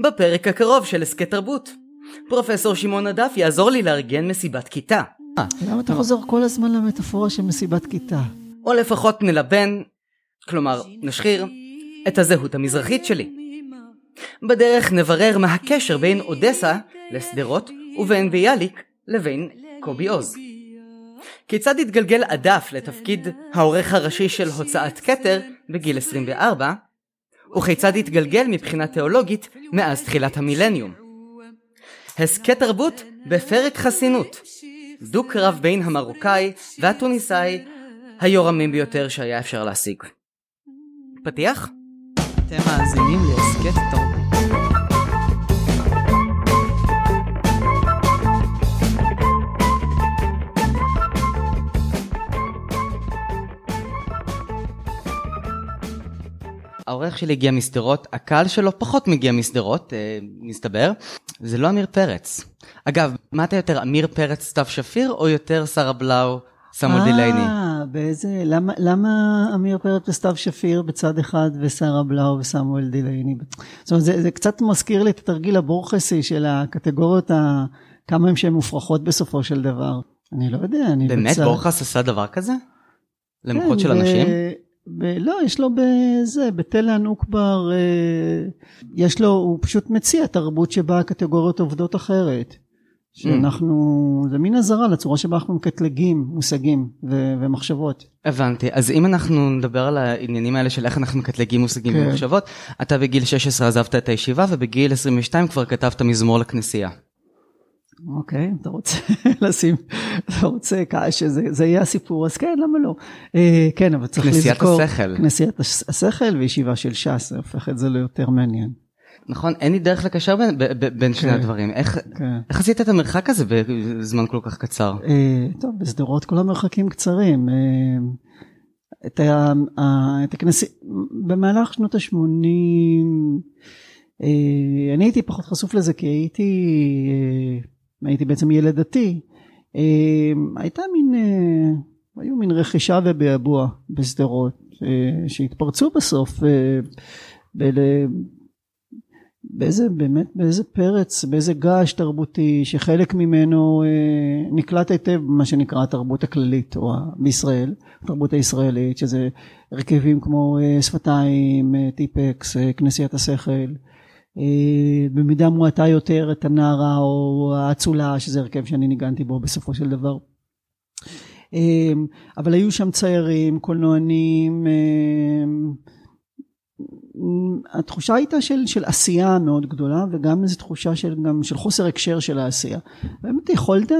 בפרק הקרוב של הסכת תרבות. פרופסור שמעון עדף יעזור לי לארגן מסיבת כיתה. למה אתה חוזר כל הזמן למטאפורה של מסיבת כיתה? או לפחות נלבן, כלומר נשחיר, את הזהות המזרחית שלי. בדרך נברר מה הקשר בין אודסה לשדרות ובין ביאליק לבין קובי עוז. כיצד התגלגל עדף לתפקיד העורך הראשי של הוצאת כתר בגיל 24, וכיצד התגלגל מבחינה תיאולוגית מאז תחילת המילניום. הסכת תרבות בפרק חסינות. דו-קרב בין המרוקאי והטוניסאי היורמים ביותר שהיה אפשר להשיג. פתיח? אתם מאזינים להסכת תרבות. העורך שלי הגיע משדרות, הקהל שלו פחות מגיע משדרות, אה, מסתבר. זה לא עמיר פרץ. אגב, מה אתה יותר, עמיר פרץ, סתיו שפיר, או יותר שרה בלאו, סמואל דילייני? אה, באיזה, למה, למה עמיר פרץ וסתיו שפיר בצד אחד ושרה בלאו וסמואל דילייני? זאת אומרת, זה, זה קצת מזכיר לי את התרגיל הבורחסי של הקטגוריות, ה, כמה הם שהן מופרכות בסופו של דבר. אני לא יודע, אני באמת בצד... בורחס עשה דבר כזה? כן, למחות של ב- אנשים? ב- לא, יש לו בזה, בתל הנוקבר, אה, יש לו, הוא פשוט מציע תרבות שבה הקטגוריות עובדות אחרת. שאנחנו, זה מין אזהרה לצורה שבה אנחנו מקטלגים מושגים ו- ומחשבות. הבנתי. אז אם אנחנו נדבר על העניינים האלה של איך אנחנו מקטלגים מושגים כן. ומחשבות, אתה בגיל 16 עזבת את הישיבה ובגיל 22 כבר כתבת מזמור לכנסייה. אוקיי, אתה רוצה לשים, אתה רוצה שזה זה יהיה הסיפור, אז כן, למה לא? אה, כן, אבל צריך כנסיית לזכור. השכל. כנסיית הש- השכל וישיבה של ש"ס, זה הופך את זה ליותר מעניין. נכון? אין לי דרך לקשר בין, בין שני כן. הדברים. איך, כן. איך עשית את המרחק הזה בזמן כל כך קצר? אה, טוב, בשדרות כל המרחקים קצרים. אה, את, ה, ה, את הכנסי... במהלך שנות ה-80, אה, אני הייתי פחות חשוף לזה כי הייתי, אה, הייתי בעצם ילד דתי. אה, הייתה מין, אה, היו מין רכישה ובעבוע בשדרות, אה, שהתפרצו בסוף. בל- באיזה באמת באיזה פרץ באיזה געש תרבותי שחלק ממנו נקלט היטב במה שנקרא התרבות הכללית או בישראל התרבות הישראלית שזה הרכבים כמו שפתיים טיפקס כנסיית השכל במידה מועטה יותר את הנערה או האצולה שזה הרכב שאני ניגנתי בו בסופו של דבר. אה, אבל היו שם ציירים קולנוענים אה, התחושה הייתה של, של עשייה מאוד גדולה וגם איזו תחושה של, גם של חוסר הקשר של העשייה. באמת יכולת,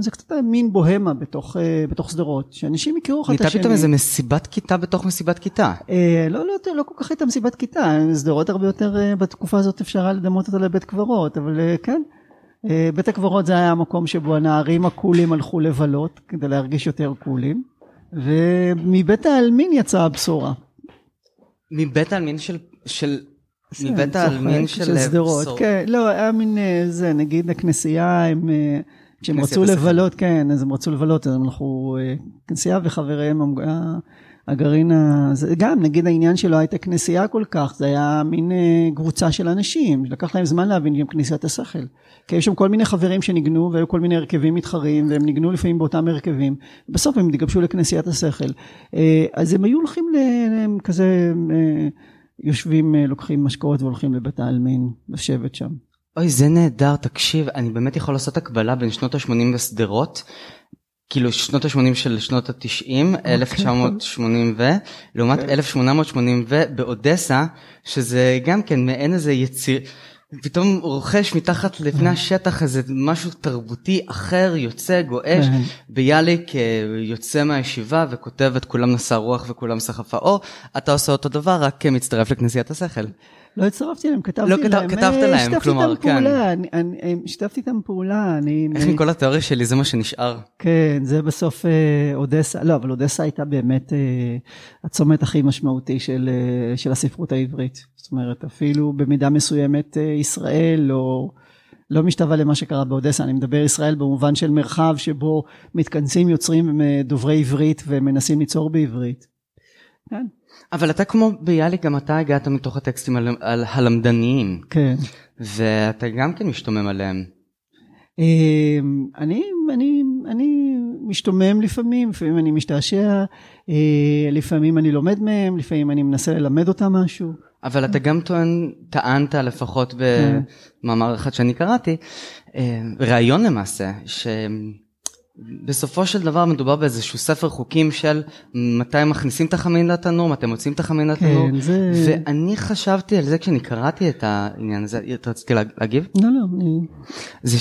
זה קצת מין בוהמה בתוך, אה, בתוך שדרות, שאנשים הכירו אחד את נהייתה השני. פתאום איזה מסיבת כיתה בתוך מסיבת כיתה. אה, לא, לא, לא כל כך הייתה מסיבת כיתה, שדרות הרבה יותר, אה, בתקופה הזאת אפשר לדמות אותה לבית קברות, אבל אה, כן. בית הקברות זה היה המקום שבו הנערים הקולים הלכו לבלות כדי להרגיש יותר קולים, ומבית העלמין יצאה הבשורה. מבית העלמין של... של... כן, מבית העלמין של... של שדרות. כן, לא, היה מין אה, זה, נגיד הכנסייה, הם, אה, כשהם רצו. לבלות, כן, אז הם רצו לבלות, אז הם הלכו, אה, כנסייה וחבריהם, הגרעין, ה- זה גם, נגיד העניין שלא הייתה כנסייה כל כך, זה היה מין אה, קבוצה של אנשים, לקח להם זמן להבין שהם כנסיית השכל. כי היו שם כל מיני חברים שניגנו, והיו כל מיני הרכבים מתחרים, והם ניגנו לפעמים באותם הרכבים. בסוף הם התגבשו לכנסיית השכל. אה, אז הם היו הולכים כזה, אה, יושבים, לוקחים משקאות והולכים לבית העלמין, לשבת שם. אוי, זה נהדר, תקשיב, אני באמת יכול לעשות הקבלה בין שנות ה-80 בשדרות, כאילו שנות ה-80 של שנות ה-90, 1980 ו, לעומת כן. 1880 ו באודסה, שזה גם כן מעין איזה יציר, פתאום רוכש מתחת לפני השטח איזה משהו תרבותי אחר, יוצא, גועש. כן. ביאליק אה, יוצא מהישיבה וכותב את כולם נשא רוח וכולם סחפה אור, אתה עושה אותו דבר, רק אה, מצטרף לכנסיית השכל. לא הצטרפתי להם, כתבתי לא להם. כתב- כתבת אה, להם, כלומר, כן. פעולה, אני- אני- שיתפתי איתם פעולה, אני... איך אני- מכל התיאוריה שלי זה מה שנשאר. כן, זה בסוף אה, אודסה, לא, אבל אודסה הייתה באמת אה, הצומת הכי משמעותי של, אה, של הספרות העברית. זאת אומרת, אפילו במידה מסוימת אה, ישראל לא, לא משתווה למה שקרה באודסה. אני מדבר ישראל במובן של מרחב שבו מתכנסים יוצרים אה, דוברי עברית ומנסים ליצור בעברית. כן. אבל אתה כמו ביאליק, גם אתה הגעת מתוך הטקסטים על, על הלמדניים. כן. ואתה גם כן משתומם עליהם. אמ, אני, אני, אני משתומם לפעמים, לפעמים אני משתעשע, אה, לפעמים אני לומד מהם, לפעמים אני מנסה ללמד אותם משהו. אבל אתה גם טוען, טענת לפחות כן. במאמר אחד שאני קראתי, אה, ראיון למעשה, שבסופו של דבר מדובר באיזשהו ספר חוקים של מתי מכניסים את החמין לתנור, מתי מוצאים את החמין לתנור, כן, זה... ואני חשבתי על זה כשאני קראתי את העניין הזה, רציתי לה- להגיב? לא, לא. זה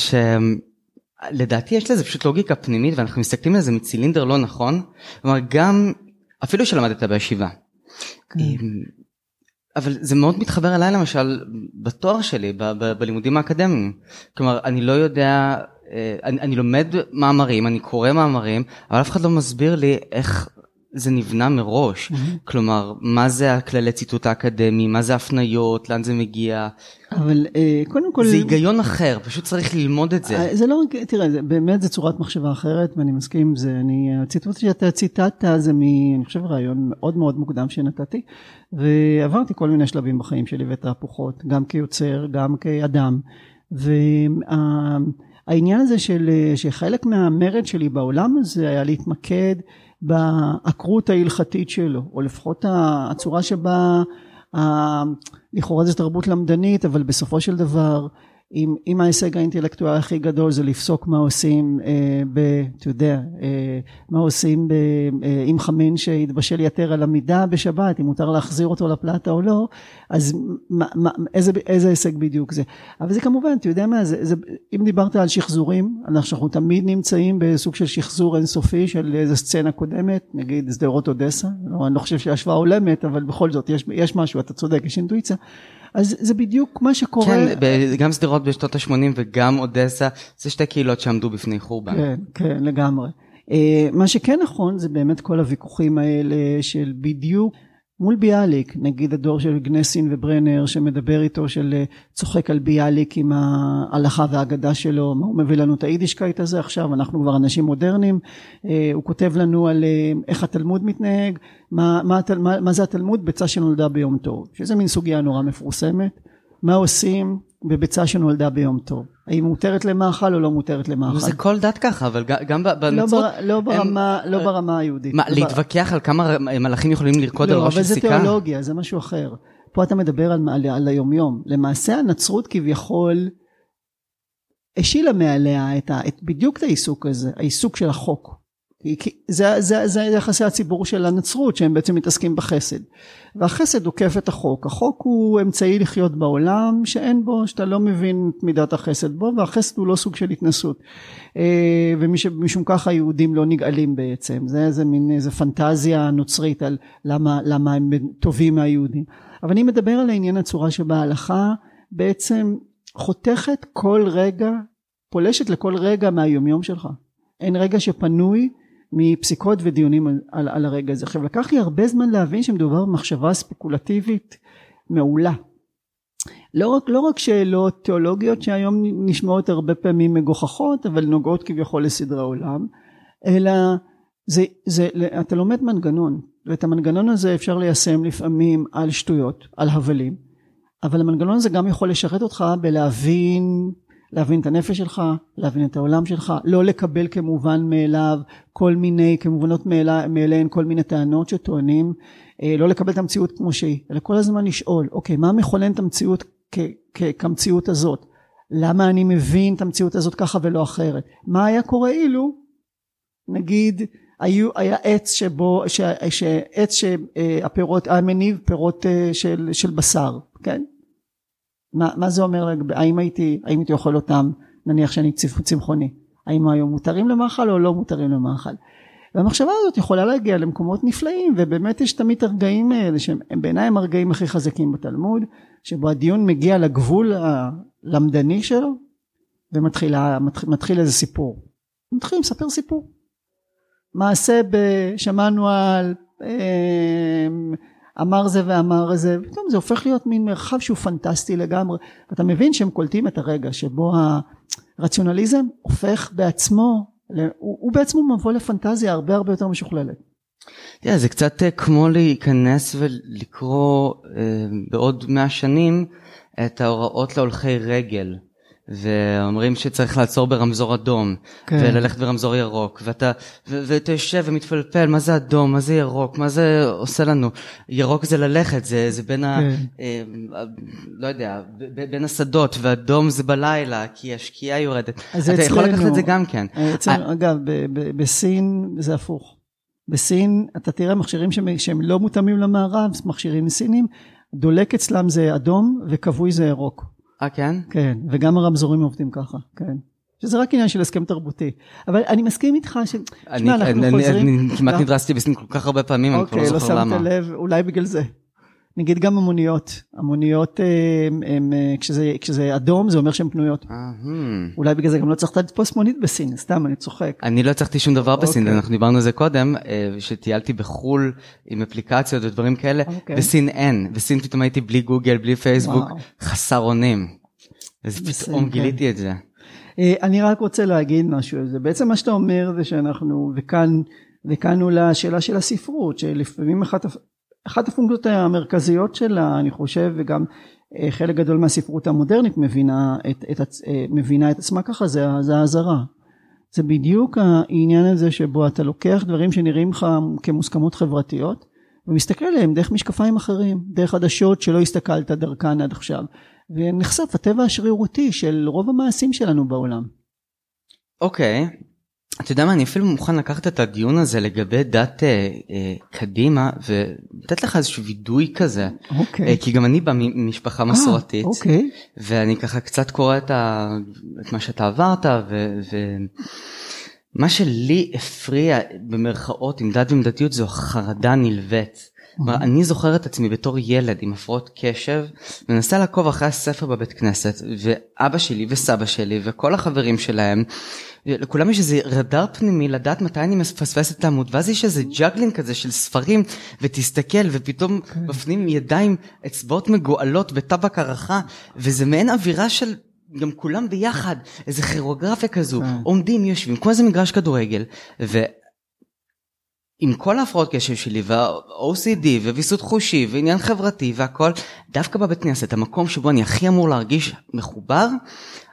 שלדעתי יש לזה פשוט לוגיקה פנימית ואנחנו מסתכלים על זה מצילינדר לא נכון. כלומר גם אפילו שלמדת בישיבה. כן. אבל זה מאוד מתחבר אליי למשל בתואר שלי ב- ב- בלימודים האקדמיים. כלומר אני לא יודע, אני, אני לומד מאמרים, אני קורא מאמרים, אבל אף אחד לא מסביר לי איך זה נבנה מראש. כלומר מה זה הכללי ציטוט האקדמי, מה זה הפניות, לאן זה מגיע. אבל אה, קודם כל... זה היגיון אחר, פשוט צריך ללמוד את זה. אה, זה לא רק, תראה, זה, באמת זה צורת מחשבה אחרת ואני מסכים עם זה. אני, הציטוט שאתה ציטטת זה מ... אני חושב רעיון מאוד מאוד מוקדם שנתתי ועברתי כל מיני שלבים בחיים שלי ותהפוכות, גם כיוצר, גם כאדם. והעניין הזה של, שחלק מהמרד שלי בעולם הזה היה להתמקד בעקרות ההלכתית שלו, או לפחות הצורה שבה ה- לכאורה זו תרבות למדנית, אבל בסופו של דבר, אם, אם ההישג האינטלקטואלי הכי גדול זה לפסוק מה עושים, אה, ב, אתה יודע, אה, מה עושים ב, אה, עם חמין שהתבשל יתר על המידה בשבת, אם מותר להחזיר אותו לפלטה או לא, אז מה, מה, איזה, איזה הישג בדיוק זה. אבל זה כמובן, אתה יודע מה, זה, זה, אם דיברת על שחזורים, אנחנו תמיד נמצאים בסוג של שחזור אינסופי של איזה סצנה קודמת, נגיד שדרות אודסה, לא, אני לא חושב שההשוואה הולמת, אבל בכל זאת יש, יש משהו, אתה צודק, יש אינטואיציה. אז זה בדיוק מה שקורה. כן, גם שדרות בשנות ה-80 וגם אודסה, זה שתי קהילות שעמדו בפני חורבן. כן, כן, לגמרי. אה, מה שכן נכון זה באמת כל הוויכוחים האלה של בדיוק מול ביאליק, נגיד הדור של גנסין וברנר שמדבר איתו של אה, צוחק על ביאליק עם ההלכה והאגדה שלו, מה הוא מביא לנו את היידישקייט הזה עכשיו, אנחנו כבר אנשים מודרניים, אה, הוא כותב לנו על אה, איך התלמוד מתנהג, מה, מה, מה, מה זה התלמוד? ביצה שנולדה ביום טוב, שזה מין סוגיה נורא מפורסמת, מה עושים בביצה שנולדה ביום טוב, האם מותרת למאכל או לא מותרת למאכל. זה כל דת ככה, אבל גם לא, בנצרות, בר, לא, ברמה, לא אה, ברמה היהודית. מה, לא להתווכח על כמה מלאכים יכולים לרקוד על לא, ראש של אבל זה? תיאולוגיה, זה משהו אחר. פה אתה מדבר על, על, על היומיום. למעשה הנצרות כביכול השילה מעליה את, ה, את בדיוק את העיסוק הזה, העיסוק של החוק. זה, זה, זה יחסי הציבור של הנצרות שהם בעצם מתעסקים בחסד. והחסד עוקף את החוק. החוק הוא אמצעי לחיות בעולם שאין בו, שאתה לא מבין את מידת החסד בו, והחסד הוא לא סוג של התנסות. אה, ומשום כך היהודים לא נגאלים בעצם. זה איזה מין איזה פנטזיה נוצרית על למה, למה הם טובים מהיהודים. אבל אני מדבר על העניין הצורה שבה ההלכה בעצם חותכת כל רגע, פולשת לכל רגע מהיומיום שלך. אין רגע שפנוי מפסיקות ודיונים על, על, על הרגע הזה. עכשיו לקח לי הרבה זמן להבין שמדובר במחשבה ספקולטיבית מעולה. לא רק, לא רק שאלות תיאולוגיות שהיום נשמעות הרבה פעמים מגוחכות אבל נוגעות כביכול לסדרי עולם אלא זה, זה, אתה לומד מנגנון ואת המנגנון הזה אפשר ליישם לפעמים על שטויות, על הבלים אבל המנגנון הזה גם יכול לשרת אותך בלהבין להבין את הנפש שלך, להבין את העולם שלך, לא לקבל כמובן מאליו כל מיני, כמובנות מאליהן כל מיני טענות שטוענים, אה, לא לקבל את המציאות כמו שהיא, אלא כל הזמן לשאול, אוקיי, מה מכונן את המציאות כמציאות הזאת? למה אני מבין את המציאות הזאת ככה ולא אחרת? מה היה קורה אילו, נגיד, היו, היה עץ שבו, ש- שעץ שהפירות, היה מניב פירות אה, של, של בשר, כן? מה, מה זה אומר, האם הייתי, האם הייתי אוכל אותם, נניח שאני צמח- צמחוני, האם היו מותרים למאכל או לא מותרים למאכל. והמחשבה הזאת יכולה להגיע למקומות נפלאים ובאמת יש תמיד הרגעים האלה שהם הם בעיניי הם הרגעים הכי חזקים בתלמוד שבו הדיון מגיע לגבול הלמדני שלו ומתחיל מתחיל, מתחיל איזה סיפור. מתחילים לספר סיפור. מעשה ב- שמענו על אה, אמר זה ואמר זה, פתאום זה הופך להיות מין מרחב שהוא פנטסטי לגמרי. ואתה מבין שהם קולטים את הרגע שבו הרציונליזם הופך בעצמו, הוא, הוא בעצמו מבוא לפנטזיה הרבה הרבה יותר משוכללת. תראה, זה קצת אה, כמו להיכנס ולקרוא אה, בעוד מאה שנים את ההוראות להולכי רגל. ואומרים שצריך לעצור ברמזור אדום, כן. וללכת ברמזור ירוק, ואתה, ו- ואתה יושב ומתפלפל, מה זה אדום, מה זה ירוק, מה זה עושה לנו? ירוק זה ללכת, זה, זה בין כן. ה... אה, לא יודע, ב- בין השדות, ואדום זה בלילה, כי השקיעה יורדת. אתה אצלנו, יכול לקחת את זה גם כן. אצלנו, אגב, ב- ב- בסין זה הפוך. בסין אתה תראה מכשירים שהם, שהם לא מותאמים למערב, מכשירים סינים, דולק אצלם זה אדום וכבוי זה ירוק. אה כן? כן, וגם הרמזורים עובדים ככה, כן. שזה רק עניין של הסכם תרבותי. אבל אני מסכים איתך ש... אני, שמה, אנחנו אני, חוזרים... אני כמעט נדרסתי בסין כל כך הרבה פעמים, אני כבר לא, לא זוכר למה. אוקיי, לא שמת לב, אולי בגלל זה. נגיד גם המוניות, המוניות הם, הם, כשזה, כשזה אדום זה אומר שהן פנויות. אולי בגלל זה גם לא צריך לתפוס מונית בסין, סתם אני צוחק. אני לא הצלחתי שום דבר בסין, אוקיי. אנחנו דיברנו על זה קודם, שטיילתי בחו"ל עם אפליקציות ודברים כאלה, אוקיי. בסין אין, בסין פתאום הייתי בלי גוגל, בלי פייסבוק, חסר אונים. אז פתאום כן. גיליתי את זה. אני רק רוצה להגיד משהו, זה בעצם מה שאתה אומר זה שאנחנו, וכאן, וכאן אולי השאלה של הספרות, שלפעמים אחת אחת הפונקציות המרכזיות שלה אני חושב וגם אה, חלק גדול מהספרות המודרנית מבינה את, את, אה, מבינה את עצמה ככה זה, זה האזהרה זה בדיוק העניין הזה שבו אתה לוקח דברים שנראים לך כמוסכמות חברתיות ומסתכל עליהם דרך משקפיים אחרים דרך עדשות שלא הסתכלת דרכן עד עכשיו ונחשף הטבע השרירותי של רוב המעשים שלנו בעולם. אוקיי okay. אתה יודע מה, אני אפילו מוכן לקחת את הדיון הזה לגבי דת אה, אה, קדימה ולתת לך איזשהו וידוי כזה. אוקיי. אה, כי גם אני בא ממשפחה אה, מסורתית. אוקיי. ואני ככה קצת קורא את, ה, את מה שאתה עברת ומה שלי הפריע במרכאות עם דת ועם דתיות זו חרדה נלווית. כלומר, אני זוכר את עצמי בתור ילד עם הפרעות קשב, מנסה לעקוב אחרי הספר בבית כנסת, ואבא שלי וסבא שלי וכל החברים שלהם, לכולם יש איזה רדאר פנימי לדעת מתי אני מפספס את העמוד, ואז יש איזה juggling כזה של ספרים, ותסתכל, ופתאום בפנים ידיים, אצבעות מגואלות בטבק הערכה, וזה מעין אווירה של גם כולם ביחד, איזה כירוגרפיה כזו, כן. עומדים, יושבים, כמו איזה מגרש כדורגל, ו... עם כל ההפרעות קשב שלי וה-OCD וויסות חושי ועניין חברתי והכל, דווקא בבית כנסת, המקום שבו אני הכי אמור להרגיש מחובר,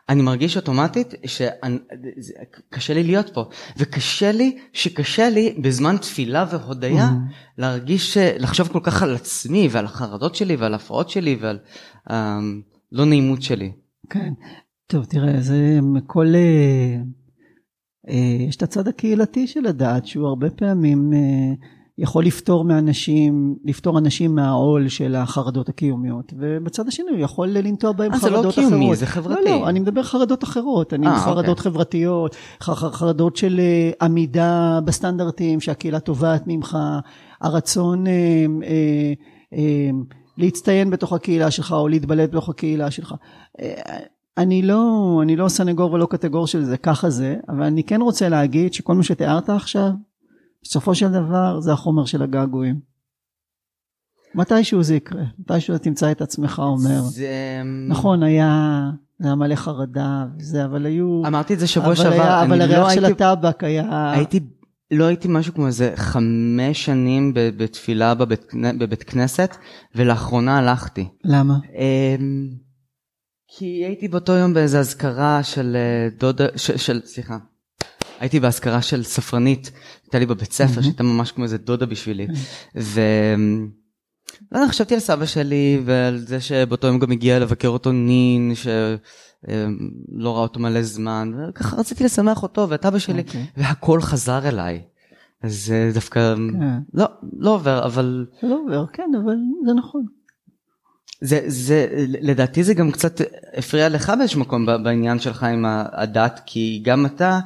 אני מרגיש אוטומטית שקשה לי להיות פה, וקשה לי שקשה לי בזמן תפילה והודיה mm-hmm. להרגיש, לחשוב כל כך על עצמי ועל החרדות שלי ועל ההפרעות שלי ועל הלא נעימות שלי. כן, טוב תראה, זה כל... אה, אה, יש את הצד הקהילתי של הדעת שהוא הרבה פעמים אה, יכול לפתור מאנשים, לפתור אנשים מהעול של החרדות הקיומיות ובצד השני הוא יכול לנטוע בהם חרדות אחרות. זה לא קיומי, זה חברתי. לא, לא, אני מדבר חרדות אחרות, אני 아, חרדות אוקיי. חברתיות, חרדות של עמידה בסטנדרטים שהקהילה תובעת ממך, הרצון אה, אה, אה, להצטיין בתוך הקהילה שלך או להתבלט בתוך הקהילה שלך. אני לא, אני לא סנגור ולא קטגור של זה, ככה זה, אבל אני כן רוצה להגיד שכל מה שתיארת עכשיו, בסופו של דבר זה החומר של הגעגועים. מתישהו זה יקרה, מתישהו תמצא את עצמך אומר, זה... נכון היה, זה היה מלא חרדה וזה, אבל היו, אמרתי את זה שבוע שעבר, היה, אבל הריח לא של הייתי... הטבק היה, הייתי, לא הייתי משהו כמו איזה חמש שנים בתפילה בבית, בבית כנסת, ולאחרונה הלכתי. למה? אמ, כי הייתי באותו יום באיזה אזכרה של אה, דודה, ש, של, סליחה, הייתי באזכרה של ספרנית, הייתה לי בבית ספר mm-hmm. שהייתה ממש כמו איזה דודה בשבילי. ו... לא יודע, חשבתי על סבא שלי ועל זה שבאותו יום גם הגיע לבקר אותו נין, שלא ראה אותו מלא זמן, וככה רציתי לשמח אותו ואת אבא שלי, okay. אוקיי. והכל חזר אליי. אז זה דווקא. כן. לא, לא עובר, אבל... לא עובר, כן, אבל זה נכון. זה, זה, לדעתי זה גם קצת הפריע לך באיזשהו מקום בעניין שלך עם הדת, כי גם אתה,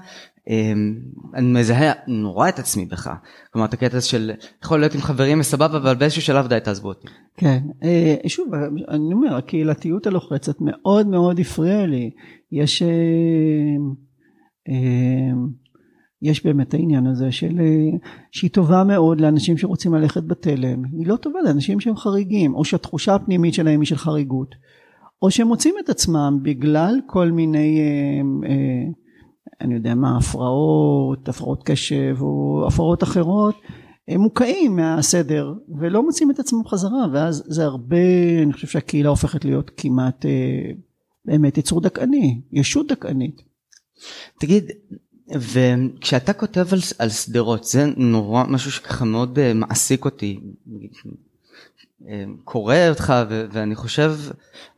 אמ, אני מזהה נורא את עצמי בך. כלומר, את הקטע של יכול להיות עם חברים וסבבה, אבל באיזשהו שלב די תעזבו אותי. כן, אה, שוב, אני אומר, הקהילתיות הלוחצת מאוד מאוד הפריעה לי. יש... אה, אה, יש באמת העניין הזה של שהיא טובה מאוד לאנשים שרוצים ללכת בתלם, היא לא טובה לאנשים שהם חריגים, או שהתחושה הפנימית שלהם היא של חריגות, או שהם מוצאים את עצמם בגלל כל מיני, אה, אה, אני יודע מה, הפרעות, הפרעות קשב או הפרעות אחרות, הם מוקעים מהסדר ולא מוצאים את עצמם חזרה ואז זה הרבה אני חושב שהקהילה הופכת להיות כמעט אה, באמת יצור דכאני ישות דכאנית. תגיד וכשאתה כותב על, על שדרות זה נורא משהו שככה מאוד uh, מעסיק אותי. uh, קורא אותך ו- ואני חושב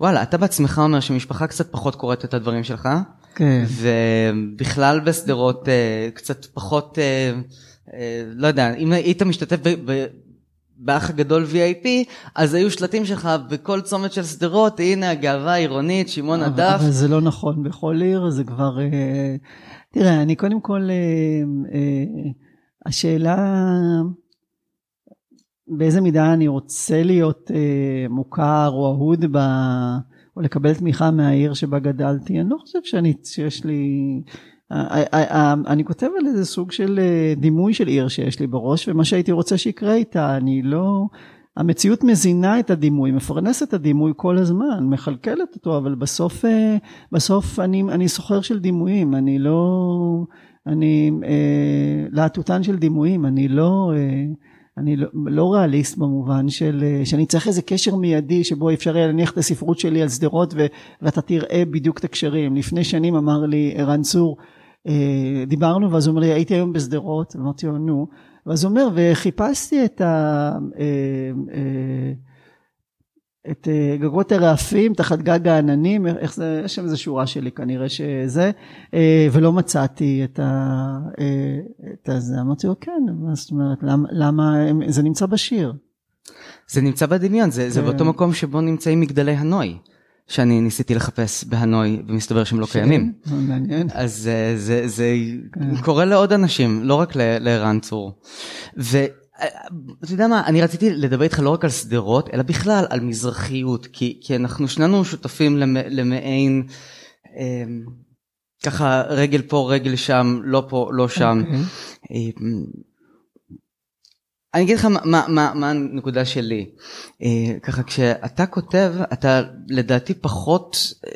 וואלה אתה בעצמך אומר שמשפחה קצת פחות קוראת את הדברים שלך כן. ובכלל בשדרות uh, קצת פחות לא יודע אם היית משתתף ב- ב- באח הגדול VIP אז היו שלטים שלך בכל צומת של שדרות הנה הגאווה העירונית שמעון הדף. אבל זה לא נכון בכל עיר זה כבר תראה, אני קודם כל, אה, אה, השאלה באיזה מידה אני רוצה להיות אה, מוכר או אהוד ב... או לקבל תמיכה מהעיר שבה גדלתי, אני לא חושב שאני, שיש לי... אני כותב על איזה סוג של דימוי של עיר שיש לי בראש ומה שהייתי רוצה שיקרה איתה אני לא המציאות מזינה את הדימוי, מפרנסת את הדימוי כל הזמן, מכלכלת אותו, אבל בסוף, אה, בסוף אני, אני סוחר של דימויים, אני לא, אני אה, להטוטן של דימויים, אני לא, אה, אני לא, לא ריאליסט במובן של שאני צריך איזה קשר מיידי שבו אפשר יהיה להניח את הספרות שלי על שדרות ואתה תראה בדיוק את הקשרים. לפני שנים אמר לי ערן צור, דיברנו ואז הוא אומר לי הייתי היום בשדרות, אמרתי לו נו ואז הוא אומר, וחיפשתי את ה... אה, אה, את אה, גגות הרעפים תחת גג העננים, איך זה, יש שם איזה שורה שלי כנראה שזה, ולא מצאתי את, ה, את הזה. אמרתי לו, כן, מה זאת אומרת, למה, למה זה נמצא בשיר. זה נמצא בדמיון, זה, כן. זה באותו מקום שבו נמצאים מגדלי הנוי. שאני ניסיתי לחפש בהנוי ומסתבר שהם לא ש... קיימים. מעניין. אז זה, זה, זה כן. קורה לעוד אנשים, לא רק לערן צור. ואתה יודע מה, אני רציתי לדבר איתך לא רק על שדרות, אלא בכלל על מזרחיות, כי, כי אנחנו שנינו שותפים למעין, אה, ככה רגל פה, רגל שם, לא פה, לא שם. Okay. אה, אני אגיד לך מה, מה, מה, מה הנקודה שלי. אה, ככה כשאתה כותב, אתה לדעתי פחות, אה,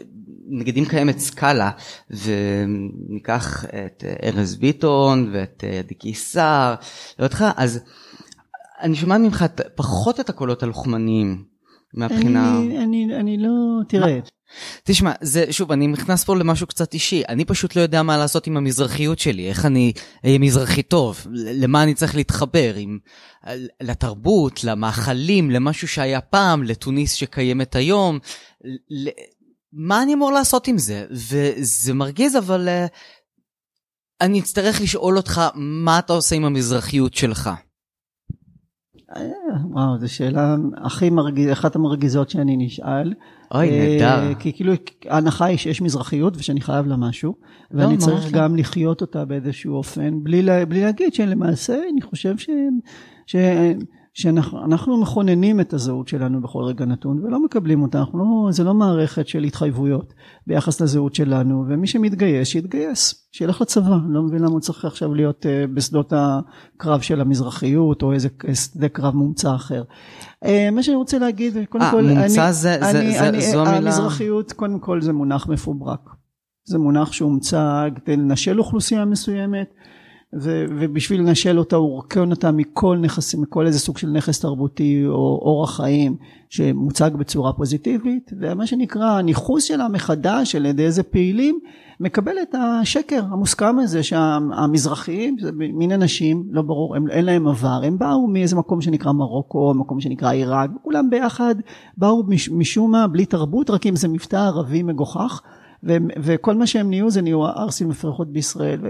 נגיד אם קיימת סקאלה, וניקח את ארז ביטון ואת עדי קיסר, לא אותך, אז אני שומע ממך פחות את הקולות הלוחמניים מהבחינה... אני, אני, אני לא, תראה. תשמע, זה, שוב, אני נכנס פה למשהו קצת אישי. אני פשוט לא יודע מה לעשות עם המזרחיות שלי, איך אני אהיה מזרחי טוב, למה אני צריך להתחבר, עם, לתרבות, למאכלים, למשהו שהיה פעם, לתוניס שקיימת היום. ל, מה אני אמור לעשות עם זה? וזה מרגיז, אבל uh, אני אצטרך לשאול אותך, מה אתה עושה עם המזרחיות שלך? אה, וואו, זו שאלה הכי מרגיז, אחת המרגיזות שאני נשאל. אוי, נהדר. אה, כי כאילו ההנחה היא שיש מזרחיות ושאני חייב לה משהו, ואני לא, צריך לא. גם לחיות אותה באיזשהו אופן, בלי, בלי להגיד שלמעשה אני חושב ש... שאנחנו מכוננים את הזהות שלנו בכל רגע נתון ולא מקבלים אותה, אנחנו לא, זה לא מערכת של התחייבויות ביחס לזהות שלנו ומי שמתגייס שיתגייס, שילך לצבא, אני לא מבין למה הוא צריך עכשיו להיות uh, בשדות הקרב של המזרחיות או איזה שדה קרב מומצא אחר. Uh, מה שאני רוצה להגיד, קודם 아, כל, מומצא אני, זה, אני, זה, אני, זו המילה? המזרחיות קודם כל זה מונח מפוברק, זה מונח שהומצא כדי לנשל אוכלוסייה מסוימת ו, ובשביל לנשל אותה הוא רוקן אותה מכל נכס, מכל איזה סוג של נכס תרבותי או אורח חיים שמוצג בצורה פוזיטיבית ומה שנקרא הניכוס שלה מחדש על ידי איזה פעילים מקבל את השקר המוסכם הזה שהמזרחיים זה מין אנשים לא ברור הם, אין להם עבר הם באו מאיזה מקום שנקרא מרוקו מקום שנקרא עיראק כולם ביחד באו מש, משום מה בלי תרבות רק עם איזה מבטא ערבי מגוחך וכל מה שהם נהיו זה נהיו הערסים מפרחות בישראל.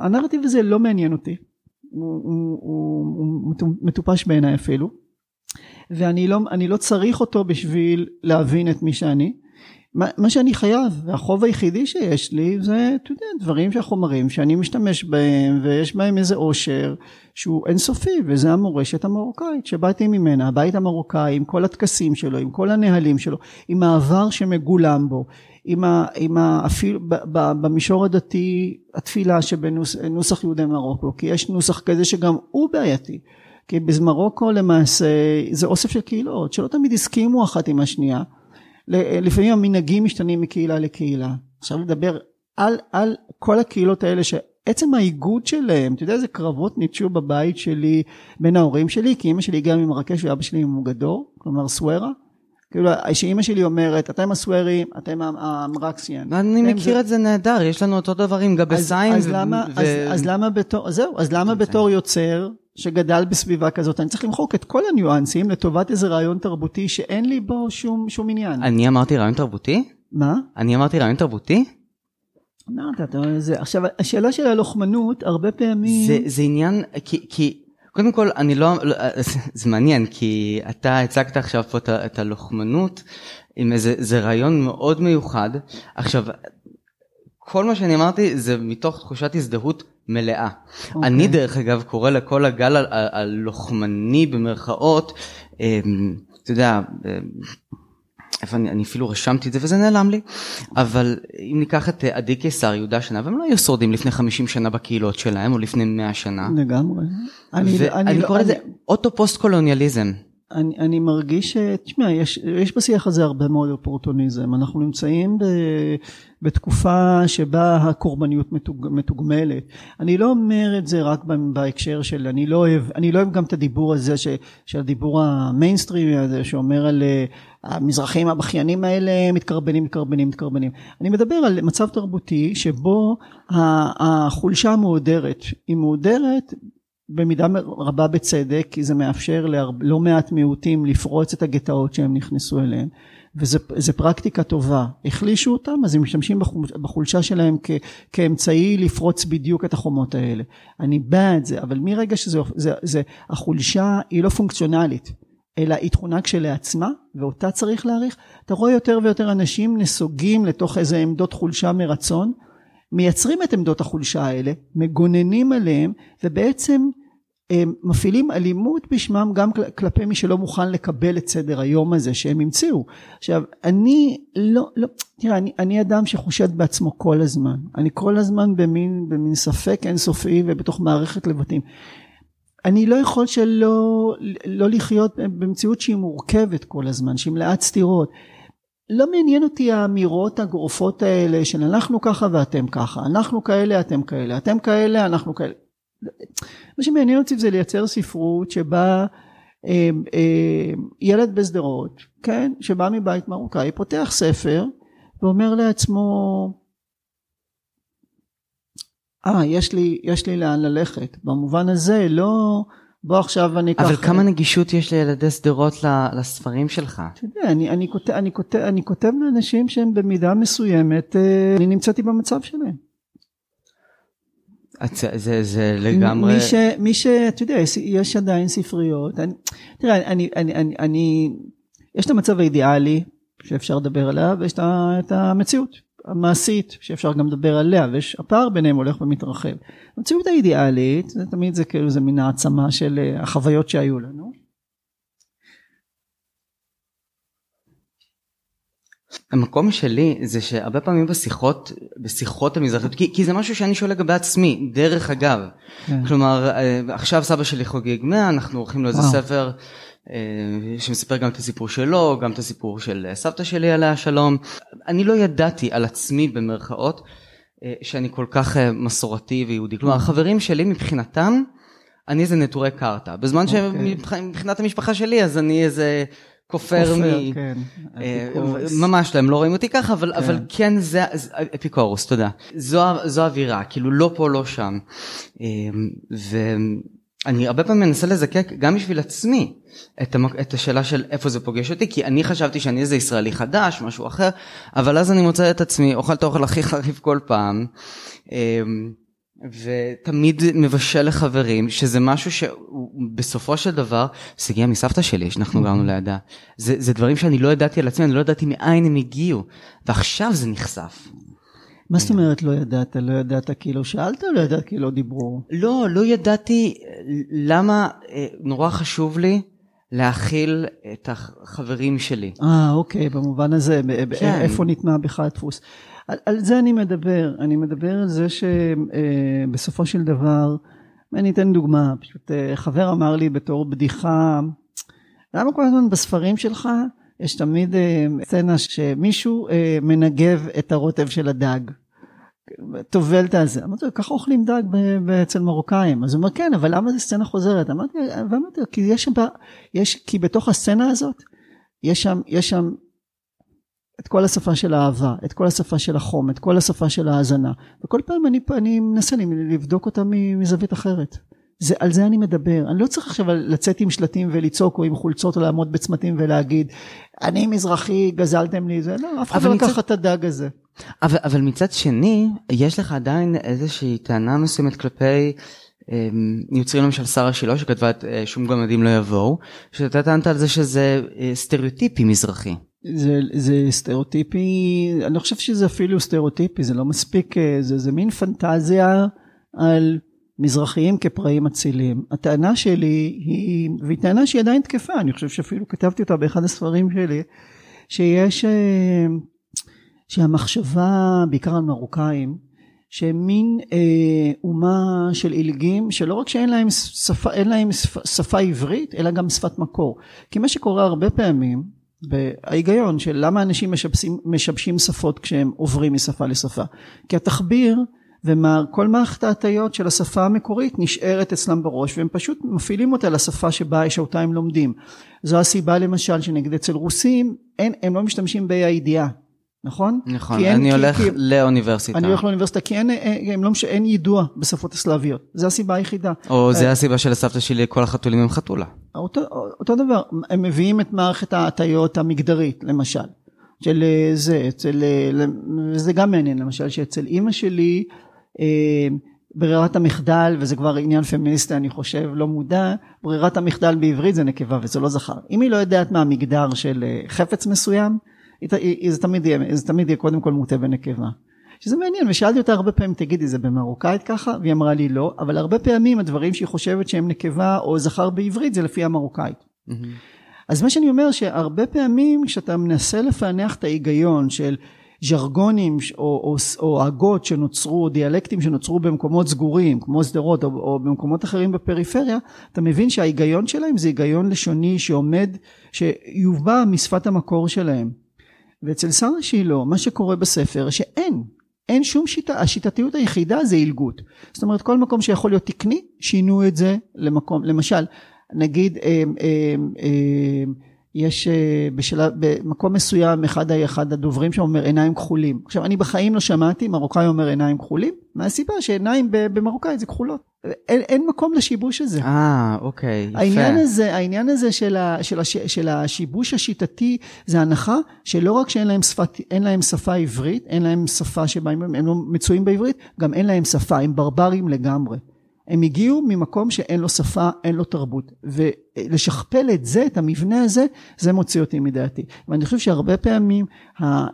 הנרטיב הזה לא מעניין אותי, הוא, מטופש בעיניי אפילו, ואני לא, לא צריך אותו בשביל להבין את מי שאני. מה, מה שאני חייב והחוב היחידי שיש לי זה אתה יודע דברים שהחומרים שאני משתמש בהם ויש בהם איזה עושר שהוא אינסופי וזה המורשת המרוקאית שבאתי ממנה הבית המרוקאי עם כל הטקסים שלו עם כל הנהלים שלו עם העבר שמגולם בו עם, ה, עם ה, אפילו ב, ב, במישור הדתי התפילה שבנוסח יהודי מרוקו כי יש נוסח כזה שגם הוא בעייתי. כי במרוקו למעשה זה אוסף של קהילות שלא תמיד הסכימו אחת עם השנייה לפעמים המנהגים משתנים מקהילה לקהילה. עכשיו לדבר על, על כל הקהילות האלה ש, עצם האיגוד שלהם, אתה יודע איזה קרבות ניטשו בבית שלי בין ההורים שלי, כי אמא שלי הגיעה ממרקש ואבא שלי ממוגדור, כלומר סווארה. כאילו שאימא שלי אומרת אתם הסווארים אתם המרקסיאן. אני מכיר זה... את זה נהדר יש לנו אותו דבר עם גבסיים. אז, אז, ו... למה, ו... אז, אז למה בתור זהו אז למה בתור יוצר שגדל בסביבה כזאת אני צריך למחוק את כל הניואנסים לטובת איזה רעיון תרבותי שאין לי בו שום שום עניין. אני אמרתי רעיון תרבותי? מה? אני אמרתי רעיון תרבותי? אמרת, אתה אומר, זה, עכשיו השאלה של הלוחמנות הרבה פעמים זה, זה עניין כי, כי קודם כל אני לא, לא זה מעניין כי אתה הצגת עכשיו פה את הלוחמנות עם איזה זה רעיון מאוד מיוחד עכשיו כל מה שאני אמרתי זה מתוך תחושת הזדהות מלאה. Okay. אוקיי. אני דרך אגב קורא לכל הגל הלוחמני במרכאות, אמ, אתה יודע, אמ, איפה אני, אני אפילו רשמתי את זה וזה נעלם לי, אבל אם ניקח את אה, עדי קיסר יהודה שנה, והם לא היו שורדים לפני 50 שנה בקהילות שלהם או לפני 100 שנה. לגמרי. אני, ואני אני, קורא לזה אוטו פוסט קולוניאליזם. אני, אני מרגיש, תשמע, יש, יש בשיח הזה הרבה מאוד אופורטוניזם. אנחנו נמצאים ב, בתקופה שבה הקורבניות מתוג, מתוגמלת. אני לא אומר את זה רק בהקשר של, אני לא אוהב, אני לא אוהב גם את הדיבור הזה, ש, של הדיבור המיינסטרימי הזה, שאומר על המזרחים הבכיינים האלה מתקרבנים, מתקרבנים, מתקרבנים. אני מדבר על מצב תרבותי שבו החולשה מואדרת. היא מואדרת במידה רבה בצדק, כי זה מאפשר ללא מעט מיעוטים לפרוץ את הגטאות שהם נכנסו אליהם, וזו פרקטיקה טובה. החלישו אותם, אז הם משתמשים בחולשה שלהם כ, כאמצעי לפרוץ בדיוק את החומות האלה. אני בעד זה, אבל מרגע שהחולשה היא לא פונקציונלית. אלא היא תכונה כשלעצמה ואותה צריך להעריך. אתה רואה יותר ויותר אנשים נסוגים לתוך איזה עמדות חולשה מרצון, מייצרים את עמדות החולשה האלה, מגוננים עליהם ובעצם מפעילים אלימות בשמם גם כלפי מי שלא מוכן לקבל את סדר היום הזה שהם המציאו. עכשיו אני לא, לא תראה אני, אני אדם שחושד בעצמו כל הזמן, אני כל הזמן במין, במין ספק אינסופי ובתוך מערכת לבטים. אני לא יכול שלא לא לחיות במציאות שהיא מורכבת כל הזמן, שהיא מלאת סתירות. לא מעניין אותי האמירות הגורפות האלה של אנחנו ככה ואתם ככה, אנחנו כאלה אתם כאלה, אתם כאלה אנחנו כאלה. מה שמעניין אותי זה לייצר ספרות שבה אה, אה, ילד בשדרות, כן, שבא מבית מרוקאי, פותח ספר ואומר לעצמו אה, יש לי, יש לי לאן ללכת. במובן הזה, לא, בוא עכשיו אני אקח... אבל כמה נגישות יש לילדי שדרות לספרים שלך? אתה יודע, אני, אני, כותב, אני, כותב, אני כותב לאנשים שהם במידה מסוימת, אה, אני נמצאתי במצב שלהם. זה, זה, זה לגמרי... מי ש... מי ש... אתה יודע, יש עדיין ספריות. אני, תראה, אני, אני, אני, אני... יש את המצב האידיאלי שאפשר לדבר עליו, ויש את המציאות. המעשית שאפשר גם לדבר עליה ויש הפער ביניהם הולך ומתרחב. המציאות האידיאלית זה תמיד זה כאילו זה מין העצמה של אה, החוויות שהיו לנו. המקום שלי זה שהרבה פעמים בשיחות בשיחות המזרחיות כי, כי זה משהו שאני שואל לגבי עצמי דרך אגב כן. כלומר אה, עכשיו סבא שלי חוגג 100 אנחנו הולכים לאיזה ספר אה, שמספר גם את הסיפור שלו, גם את הסיפור של סבתא שלי עליה שלום. אני לא ידעתי על עצמי במרכאות אה, שאני כל כך אה, מסורתי ויהודי. כלומר החברים שלי מבחינתם אני איזה נטורי קרתא. בזמן okay. אוקיי. שמבחינת המשפחה שלי אז אני איזה כופר מ... כן, ממש לא, הם לא רואים אותי ככה, אבל, כן. אבל כן זה, אפיקורוס, תודה. זו, זו אווירה, כאילו לא פה, לא שם. ו... אני הרבה פעמים מנסה לזקק גם בשביל עצמי את, המק... את השאלה של איפה זה פוגש אותי כי אני חשבתי שאני איזה ישראלי חדש משהו אחר אבל אז אני מוצא את עצמי אוכל את האוכל הכי חריף כל פעם אמ, ותמיד מבשל לחברים שזה משהו שבסופו של דבר זה הגיע מסבתא שלי שאנחנו גרנו לידה זה, זה דברים שאני לא ידעתי על עצמי אני לא ידעתי מאין הם הגיעו ועכשיו זה נחשף. מה זאת אומרת לא ידעת? לא ידעת כי לא שאלת או לא ידעת כי לא דיברו? לא, לא ידעתי למה אה, נורא חשוב לי להכיל את החברים שלי. אה, אוקיי, במובן הזה, כן. איפה ניתנה בך הדפוס. על, על זה אני מדבר, אני מדבר על זה שבסופו אה, של דבר, אני אתן דוגמה, פשוט אה, חבר אמר לי בתור בדיחה, למה כל הזמן בספרים שלך יש תמיד סצנה שמישהו מנגב את הרוטב של הדג. טובל את הזה. אמרתי לו, ככה אוכלים דג אצל מרוקאים. אז הוא אומר, כן, אבל למה זו סצנה חוזרת? אמרתי, לו, כי יש יש, כי בתוך הסצנה הזאת, יש שם, יש שם את כל השפה של האהבה, את כל השפה של החום, את כל השפה של ההאזנה. וכל פעם אני, אני מנסה לבדוק אותה מזווית אחרת. זה, על זה אני מדבר. אני לא צריך עכשיו לצאת עם שלטים ולצעוק או עם חולצות או לעמוד בצמתים ולהגיד, אני מזרחי, גזלתם לי זה. לא, אף אחד לא לקח את הדג הזה. אבל, אבל מצד שני, יש לך עדיין איזושהי טענה מסוימת כלפי אמ, יוצרים למשל שרה שילה שכתבה את אה, שום גמדים לא יבואו, שאתה טענת על זה שזה אה, סטריאוטיפי מזרחי. זה, זה סטריאוטיפי, אני חושב שזה אפילו סטריאוטיפי, זה לא מספיק, אה, זה, זה מין פנטזיה על מזרחיים כפראים אצילים. הטענה שלי היא, והיא טענה שהיא עדיין תקפה, אני חושב שאפילו כתבתי אותה באחד הספרים שלי, שיש, שהמחשבה, בעיקר על מרוקאים, שהם מין אה, אומה של עילגים שלא רק שאין להם שפה, להם שפה, שפה עברית אלא גם שפת מקור כי מה שקורה הרבה פעמים ההיגיון של למה אנשים משבשים, משבשים שפות כשהם עוברים משפה לשפה. כי התחביר וכל מערכת ההטיות של השפה המקורית נשארת אצלם בראש והם פשוט מפעילים אותה לשפה שבה שאותה הם לומדים. זו הסיבה למשל שנגד אצל רוסים אין, הם לא משתמשים באי הידיעה נכון? נכון, אני כי, הולך כי, לאוניברסיטה. אני הולך לאוניברסיטה כי אין, אין, לא, אין יידוע בשפות הסלאביות, זה הסיבה היחידה. או אה, הסיבה של הסבתא שלי, כל החתולים הם חתולה. אותו, אותו דבר, הם מביאים את מערכת ההטיות המגדרית למשל, של אה, זה, אצל, אה, זה גם מעניין למשל, שאצל אימא שלי, ברירת המחדל, וזה כבר עניין פמיניסטי אני חושב, לא מודע, ברירת המחדל בעברית זה נקבה וזה לא זכר. אם היא לא יודעת מה המגדר של חפץ מסוים, זה תמיד יהיה, זה תמיד יהיה קודם כל מוטה בנקבה. שזה מעניין ושאלתי אותה הרבה פעמים תגידי זה במרוקאית ככה והיא אמרה לי לא אבל הרבה פעמים הדברים שהיא חושבת שהם נקבה או זכר בעברית זה לפי המרוקאית. Mm-hmm. אז מה שאני אומר שהרבה פעמים כשאתה מנסה לפענח את ההיגיון של ז'רגונים או, או, הגות שנוצרו, דיאלקטים שנוצרו במקומות סגורים כמו שדרות או, או במקומות אחרים בפריפריה, אתה מבין שההיגיון שלהם זה היגיון לשוני שעומד, שיובא משפת המקור שלהם. ואצל שרה שילה מה שקורה בספר שאין אין שום שיטה השיטתיות היחידה זה עילגות זאת אומרת כל מקום שיכול להיות תקני שינו את זה למקום למשל נגיד אה, אה, אה, יש בשלב, במקום מסוים אחד, אחד הדוברים שם אומר עיניים כחולים. עכשיו אני בחיים לא שמעתי מרוקאי אומר עיניים כחולים, מהסיבה שעיניים במרוקאית זה כחולות. אין, אין מקום לשיבוש הזה. אה, אוקיי, יפה. העניין הזה, העניין הזה של, ה, של, הש, של השיבוש השיטתי זה הנחה שלא רק שאין להם, שפת, להם שפה עברית, אין להם שפה שבה הם, הם לא מצויים בעברית, גם אין להם שפה, הם ברברים לגמרי. הם הגיעו ממקום שאין לו שפה, אין לו תרבות. ולשכפל את זה, את המבנה הזה, זה מוציא אותי מדעתי. ואני חושב שהרבה פעמים, ה, אה,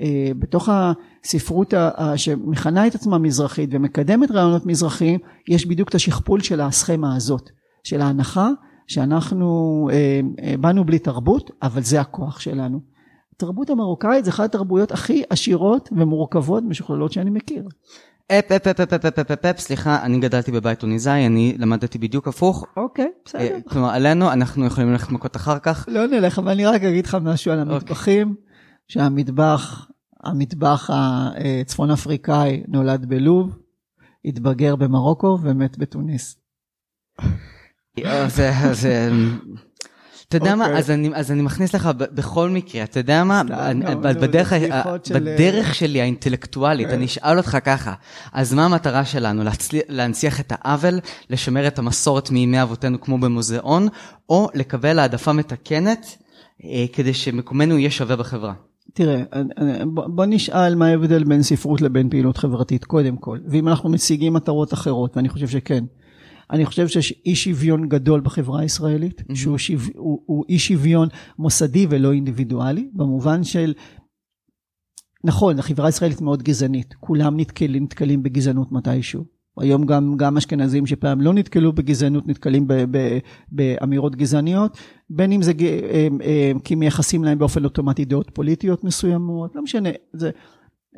אה, בתוך הספרות ה, שמכנה את עצמה מזרחית ומקדמת רעיונות מזרחיים, יש בדיוק את השכפול של הסכמה הזאת, של ההנחה שאנחנו אה, אה, באנו בלי תרבות, אבל זה הכוח שלנו. התרבות המרוקאית זה אחת התרבויות הכי עשירות ומורכבות ומשוכללות שאני מכיר. אפ, אפ, אפ, אפ, אפ, אפ, אפ, אפ, סליחה, אני גדלתי בבית טוניסאי, אני למדתי בדיוק הפוך. אוקיי, בסדר. כלומר, עלינו, אנחנו יכולים ללכת מכות אחר כך. לא נלך, אבל אני רק אגיד לך משהו על המטבחים, שהמטבח, המטבח הצפון אפריקאי נולד בלוב, התבגר במרוקו ומת בתוניס. זה... אתה יודע מה, אוקיי. אז אני, אז אני מכניס לך בכל מקרה, אתה יודע מה, בדרך, בדרך שלי האינטלקטואלית, אני אשאל אותך ככה, אז מה המטרה שלנו? להנציח את העוול, לשמר את המסורת מימי אבותינו כמו במוזיאון, או לקבל העדפה מתקנת אה, כדי שמקומנו יהיה שווה בחברה? תראה, בוא נשאל מה ההבדל בין ספרות לבין פעילות חברתית, קודם כל. ואם אנחנו משיגים מטרות אחרות, ואני חושב שכן. אני חושב שיש אי שוויון גדול בחברה הישראלית, mm-hmm. שהוא שו, הוא, הוא אי שוויון מוסדי ולא אינדיבידואלי, במובן של, נכון, החברה הישראלית מאוד גזענית, כולם נתקלים, נתקלים בגזענות מתישהו. היום גם, גם אשכנזים שפעם לא נתקלו בגזענות נתקלים ב, ב, באמירות גזעניות, בין אם זה הם, הם, כי מייחסים להם באופן אוטומטי דעות פוליטיות מסוימות, לא משנה, זה,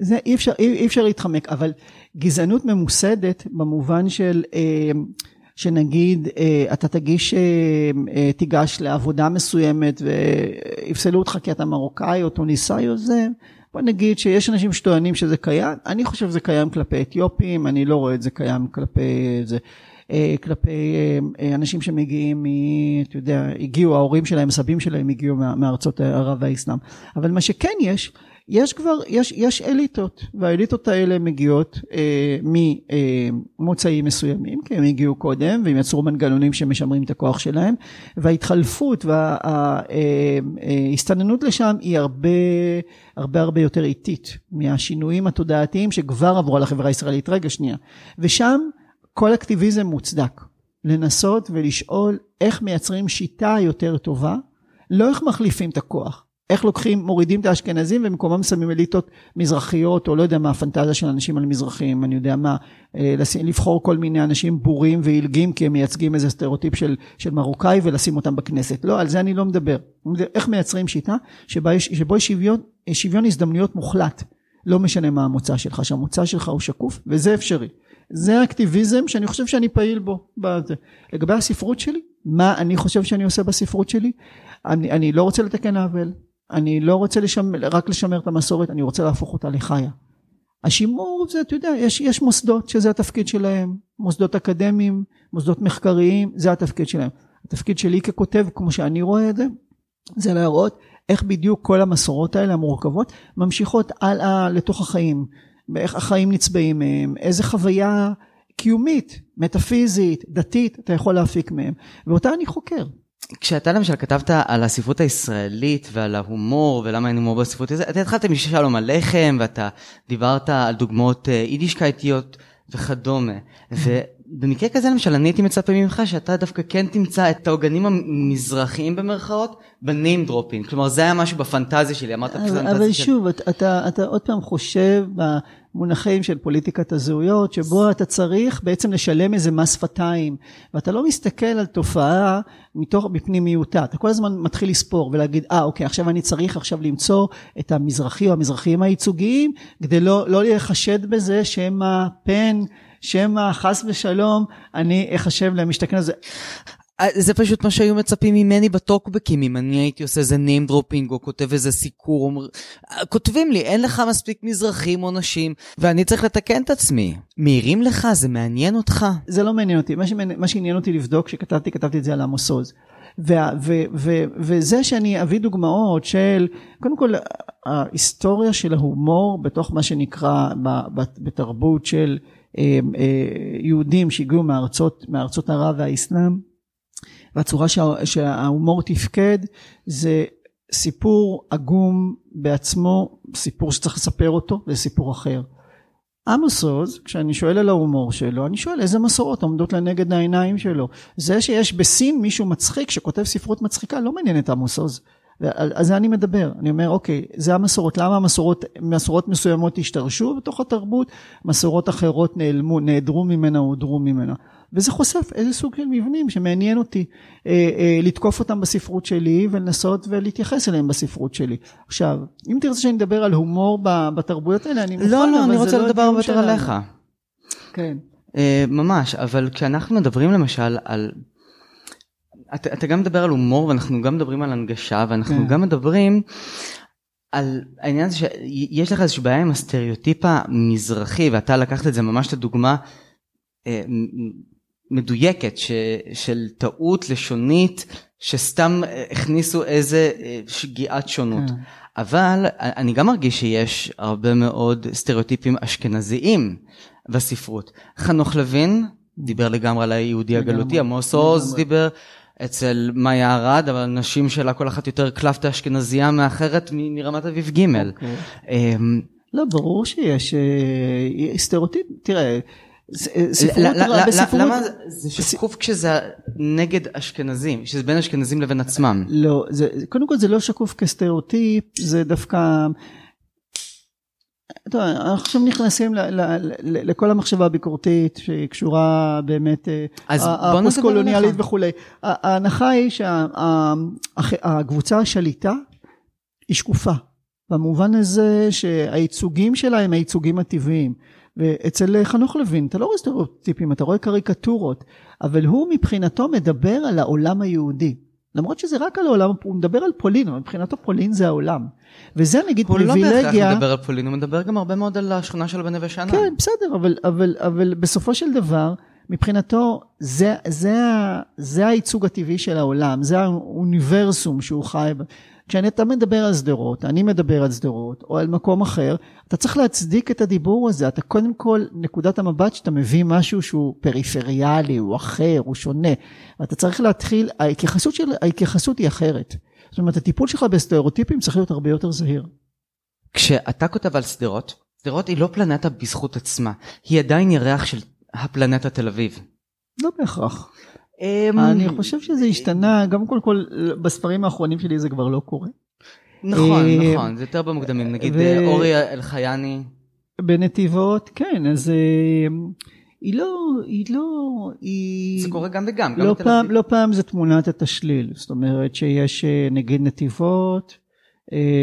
זה אי אפשר, אי, אי אפשר להתחמק, אבל גזענות ממוסדת במובן של שנגיד אה, אתה תגיש, אה, אה, תיגש לעבודה מסוימת ויפסלו אותך כי אתה מרוקאי או טוניסאי או זה, בוא נגיד שיש אנשים שטוענים שזה קיים, אני חושב שזה קיים כלפי אתיופים, אני לא רואה את זה קיים כלפי זה. כלפי אנשים שמגיעים, אתה יודע, הגיעו, ההורים שלהם, הסבים שלהם הגיעו מארצות ערב והאסלאם. אבל מה שכן יש, יש כבר, יש, יש אליטות, והאליטות האלה מגיעות אה, ממוצאים מסוימים, כי הם הגיעו קודם, והם יצרו מנגנונים שמשמרים את הכוח שלהם, וההתחלפות וההסתננות לשם היא הרבה, הרבה הרבה יותר איטית מהשינויים התודעתיים שכבר עברו על החברה הישראלית. רגע, שנייה. ושם כל אקטיביזם מוצדק. לנסות ולשאול איך מייצרים שיטה יותר טובה, לא איך מחליפים את הכוח. איך לוקחים, מורידים את האשכנזים ובמקומם שמים אליטות מזרחיות, או לא יודע מה הפנטזיה של אנשים על מזרחים, אני יודע מה, אה, לבחור כל מיני אנשים בורים ועילגים כי הם מייצגים איזה סטריאוטיפ של, של מרוקאי ולשים אותם בכנסת. לא, על זה אני לא מדבר. איך מייצרים שיטה שבה יש, שבו יש שוויון, שוויון הזדמנויות מוחלט. לא משנה מה המוצא שלך, שהמוצא שלך הוא שקוף, וזה אפשרי. זה האקטיביזם שאני חושב שאני פעיל בו. לגבי הספרות שלי, מה אני חושב שאני עושה בספרות שלי? אני, אני לא רוצה לתקן עוול, אני לא רוצה לשמר, רק לשמר את המסורת, אני רוצה להפוך אותה לחיה. השימור זה, אתה יודע, יש, יש מוסדות שזה התפקיד שלהם, מוסדות אקדמיים, מוסדות מחקריים, זה התפקיד שלהם. התפקיד שלי ככותב, כמו שאני רואה את זה, זה להראות איך בדיוק כל המסורות האלה המורכבות ממשיכות הלאה לתוך החיים. ואיך החיים נצבעים מהם, איזה חוויה קיומית, מטאפיזית, דתית, אתה יכול להפיק מהם, ואותה אני חוקר. כשאתה למשל כתבת על הספרות הישראלית ועל ההומור ולמה אין הומור בספרות הזאת, אתה התחלת משלום עליכם ואתה דיברת על דוגמאות אה, יידישקייטיות וכדומה. ובמקרה כזה למשל אני הייתי מצפה ממך שאתה דווקא כן תמצא את העוגנים המזרחיים במרכאות ב name dropping. כלומר זה היה משהו בפנטזיה שלי, אמרת פנטזיה אבל שוב, אתה, אתה, אתה עוד פעם חושב במונחים של פוליטיקת הזהויות, שבו אתה צריך בעצם לשלם איזה מס שפתיים, ואתה לא מסתכל על תופעה מתוך, בפנימיותה, אתה כל הזמן מתחיל לספור ולהגיד, אה אוקיי, עכשיו אני צריך עכשיו למצוא את המזרחי או המזרחיים הייצוגיים, כדי לא, לא להיחשד בזה שהם הפן שמא חס ושלום אני אחשב למשתכן הזה. אה, זה פשוט מה שהיו מצפים ממני בטוקבקים, אם אני הייתי עושה איזה name dropping או כותב איזה סיקור, אומר... אה, כותבים לי, אין לך מספיק מזרחים או נשים, ואני צריך לתקן את עצמי. מעירים לך? זה מעניין אותך? זה לא מעניין אותי. מה, שמעניין, מה שעניין אותי לבדוק, כשכתבתי, כתבתי את זה על עמוס עוז. וזה שאני אביא דוגמאות של, קודם כל ההיסטוריה של ההומור בתוך מה שנקרא בתרבות של יהודים שהגיעו מארצות, מארצות ערב והאסלאם, והצורה שה, שההומור תפקד זה סיפור עגום בעצמו, סיפור שצריך לספר אותו, זה סיפור אחר. עמוס עוז, כשאני שואל על ההומור שלו, אני שואל איזה מסורות עומדות לנגד העיניים שלו. זה שיש בסין מישהו מצחיק שכותב ספרות מצחיקה לא מעניין את עמוס עוז. על זה אני מדבר, אני אומר אוקיי, זה המסורות, למה המסורות, מסורות מסוימות השתרשו בתוך התרבות, מסורות אחרות נעלמו, נעדרו ממנה, הודרו ממנה. וזה חושף איזה סוג של מבנים שמעניין אותי אה, אה, לתקוף אותם בספרות שלי ולנסות ולהתייחס אליהם בספרות שלי. עכשיו, אם תרצה שאני אדבר על הומור בתרבויות האלה, אני מוכן, לא, לא, אני רוצה לא לדבר הרבה יותר עליך. כן. אה, ממש, אבל כשאנחנו מדברים למשל על... אתה, אתה גם מדבר על הומור ואנחנו גם מדברים על הנגשה ואנחנו כן. גם מדברים על העניין הזה שיש לך איזושהי בעיה עם הסטריאוטיפ המזרחי ואתה לקחת את זה ממש לדוגמה אה, מדויקת ש, של טעות לשונית שסתם הכניסו איזה אה, שגיאת שונות. Mm. אבל אני גם מרגיש שיש הרבה מאוד סטריאוטיפים אשכנזיים בספרות. חנוך לוין דיבר לגמרי על היהודי הגלותי, עמוס עוז דיבר אצל מאיה ארד, אבל הנשים שלה כל אחת יותר קלפטה אשכנזייה מאחרת מרמת אביב ג'. Okay. אוקיי. אמ, לא, ברור שיש אה, סטריאוטיפ, תראה. ספרות, למה זה שקוף כשזה נגד אשכנזים, שזה בין אשכנזים לבין עצמם? לא, קודם כל זה לא שקוף כסטריאוטיפ, זה דווקא... טוב, אנחנו עכשיו נכנסים לכל המחשבה הביקורתית שקשורה באמת, אה, הפוסט-קולוניאלית וכולי. ההנחה היא שהקבוצה השליטה היא שקופה, במובן הזה שהייצוגים שלה הם הייצוגים הטבעיים. ואצל חנוך לוין אתה לא רואה סטריאוטיפים, אתה רואה קריקטורות, אבל הוא מבחינתו מדבר על העולם היהודי. למרות שזה רק על העולם, הוא מדבר על פולין, אבל מבחינתו פולין זה העולם. וזה נגיד הוא לא בהכרח פריבילגיה. מדבר על פולין, הוא מדבר גם הרבה מאוד על השכונה של בנווה שאנן. כן, בסדר, אבל, אבל, אבל בסופו של דבר, מבחינתו, זה, זה, ה- זה הייצוג הטבעי של העולם, זה האוניברסום שהוא חי ב... כשאתה מדבר על שדרות, אני מדבר על שדרות, או על מקום אחר, אתה צריך להצדיק את הדיבור הזה. אתה קודם כל, נקודת המבט שאתה מביא משהו שהוא פריפריאלי, הוא אחר, הוא שונה. אתה צריך להתחיל, ההתייחסות, של, ההתייחסות היא אחרת. זאת אומרת, הטיפול שלך בסטריאוטיפים צריך להיות הרבה יותר זהיר. כשאתה כותב על שדרות, שדרות היא לא פלנטה בזכות עצמה, היא עדיין ירח של הפלנטה תל אביב. לא בהכרח. אמ, אני חושב שזה השתנה, גם קודם כל בספרים האחרונים שלי זה כבר לא קורה. נכון, אה, נכון, זה יותר במוקדמים, נגיד אה, אורי אלחייני. בנתיבות, כן, אז אה, היא לא, היא לא, היא... זה קורה גם וגם, גם לא בתל פעם, אביב. לא פעם זה תמונת התשליל, זאת אומרת שיש אה, נגיד נתיבות,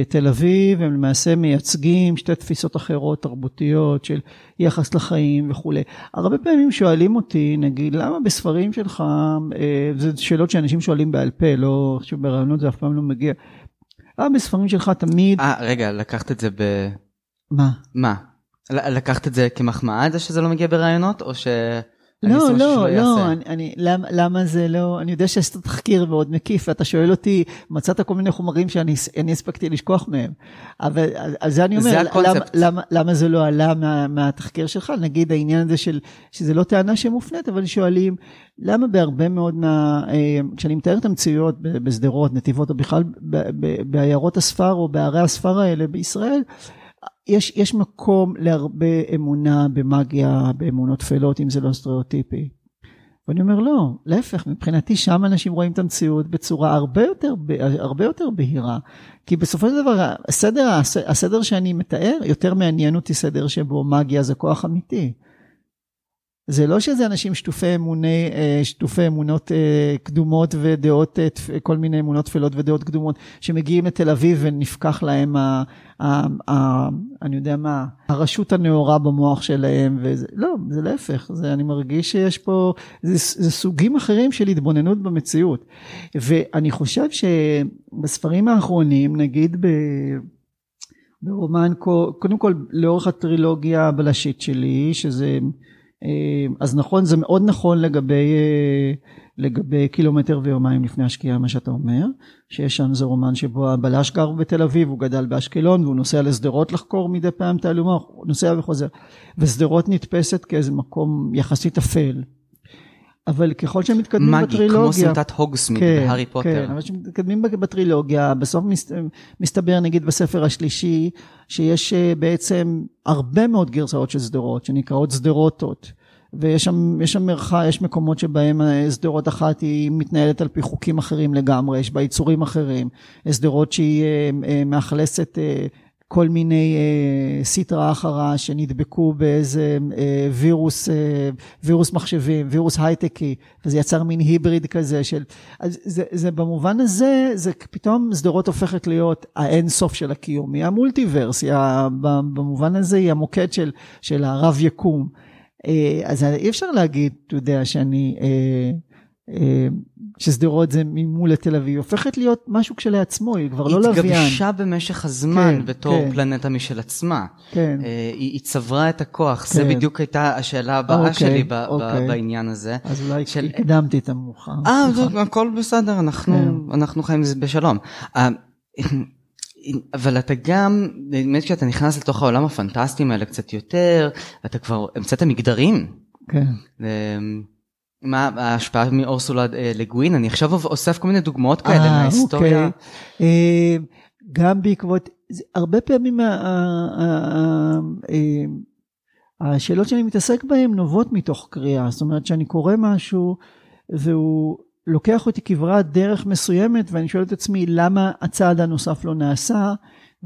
תל אביב, הם למעשה מייצגים שתי תפיסות אחרות תרבותיות של יחס לחיים וכולי. הרבה פעמים שואלים אותי, נגיד, למה בספרים שלך, אה, זה שאלות שאנשים שואלים בעל פה, לא, שברעיונות זה אף פעם לא מגיע. למה בספרים שלך תמיד, אה, רגע, לקחת את זה ב... מה? מה? לקחת את זה כמחמאה, זה שזה לא מגיע ברעיונות, או ש... לא, לא, שלא לא, יעשה? אני, אני, למה, למה זה לא, אני יודע שעשית תחקיר מאוד מקיף, ואתה שואל אותי, מצאת כל מיני חומרים שאני אני הספקתי לשכוח מהם. אבל על זה אני אומר, זה למה, הקונספט. למה, למה זה לא עלה מה, מהתחקיר שלך? נגיד העניין הזה של, שזה לא טענה שמופנית, אבל שואלים, למה בהרבה מאוד מה, אה, כשאני מתאר את המציאויות ב- בשדרות, נתיבות, או בכלל בעיירות הספר או בערי הספר האלה בישראל, יש, יש מקום להרבה אמונה במאגיה, באמונות טפלות, אם זה לא סטריאוטיפי. ואני אומר לא, להפך, מבחינתי שם אנשים רואים את המציאות בצורה הרבה יותר, הרבה יותר בהירה. כי בסופו של דבר, הסדר, הסדר שאני מתאר, יותר מעניין אותי סדר שבו מאגיה זה כוח אמיתי. זה לא שזה אנשים שטופי אמוני, אה, שטופי אמונות אה, קדומות ודעות, אה, כל מיני אמונות טפלות ודעות קדומות, שמגיעים לתל אביב ונפקח להם, ה, ה, ה, אני יודע מה, הרשות הנאורה במוח שלהם, וזה, לא, זה להפך, זה, אני מרגיש שיש פה, זה, זה סוגים אחרים של התבוננות במציאות. ואני חושב שבספרים האחרונים, נגיד ב... ברומן, קודם כל לאורך הטרילוגיה הבלשית שלי, שזה אז נכון, זה מאוד נכון לגבי, לגבי קילומטר ויומיים לפני השקיעה, מה שאתה אומר, שיש שם זה רומן שבו הבלש גר בתל אביב, הוא גדל באשקלון והוא נוסע לשדרות לחקור מדי פעם תעלומה, הוא נוסע וחוזר, ושדרות נתפסת כאיזה מקום יחסית אפל. אבל ככל שהם מתקדמים מגי, בטרילוגיה, כמו סמטת הוגסמית כן, בהארי פוטר. כן, אבל כשמתקדמים בטרילוגיה, בסוף מס, מסתבר נגיד בספר השלישי, שיש בעצם הרבה מאוד גרסאות של שדרות, שנקראות שדרותות. ויש שם, יש שם מרחב, יש מקומות שבהם שדרות אחת היא מתנהלת על פי חוקים אחרים לגמרי, יש בה יצורים אחרים, שדרות שהיא מאכלסת כל מיני אה, סיטרא אחרא שנדבקו באיזה אה, וירוס, אה, וירוס מחשבים, וירוס הייטקי, וזה יצר מין היבריד כזה של, אז זה, זה במובן הזה, זה פתאום שדרות הופכת להיות האין סוף של הקיום, היא המולטיברס, היא, במובן הזה היא המוקד של, של הרב יקום. אה, אז אי אפשר להגיד, אתה יודע, שאני... אה, ששדרות זה ממול לתל אביב, הופכת להיות משהו כשלעצמו, היא כבר לא לוויין. היא התגבשה במשך הזמן כן, בתור כן. פלנטה משל עצמה. כן. אה, היא, היא צברה את הכוח, כן. זה בדיוק הייתה השאלה הבאה אוקיי, שלי ב, אוקיי. ב, בעניין הזה. אז אולי של- הקדמתי את המאוחר. אה, הכל בסדר, אנחנו, כן. אנחנו חיים בשלום. אה, אבל אתה גם, באמת כשאתה נכנס לתוך העולם הפנטסטיים האלה קצת יותר, אתה כבר המצאת מגדרים. כן. מה ההשפעה מאורסולה אה, לגווין? אני עכשיו אוסף כל מיני דוגמאות כאלה אה, מההיסטוריה. אוקיי. אה, גם בעקבות, הרבה פעמים השאלות שאני מתעסק בהן נובעות מתוך קריאה, זאת אומרת שאני קורא משהו והוא לוקח אותי כברת דרך מסוימת ואני שואל את עצמי למה הצעד הנוסף לא נעשה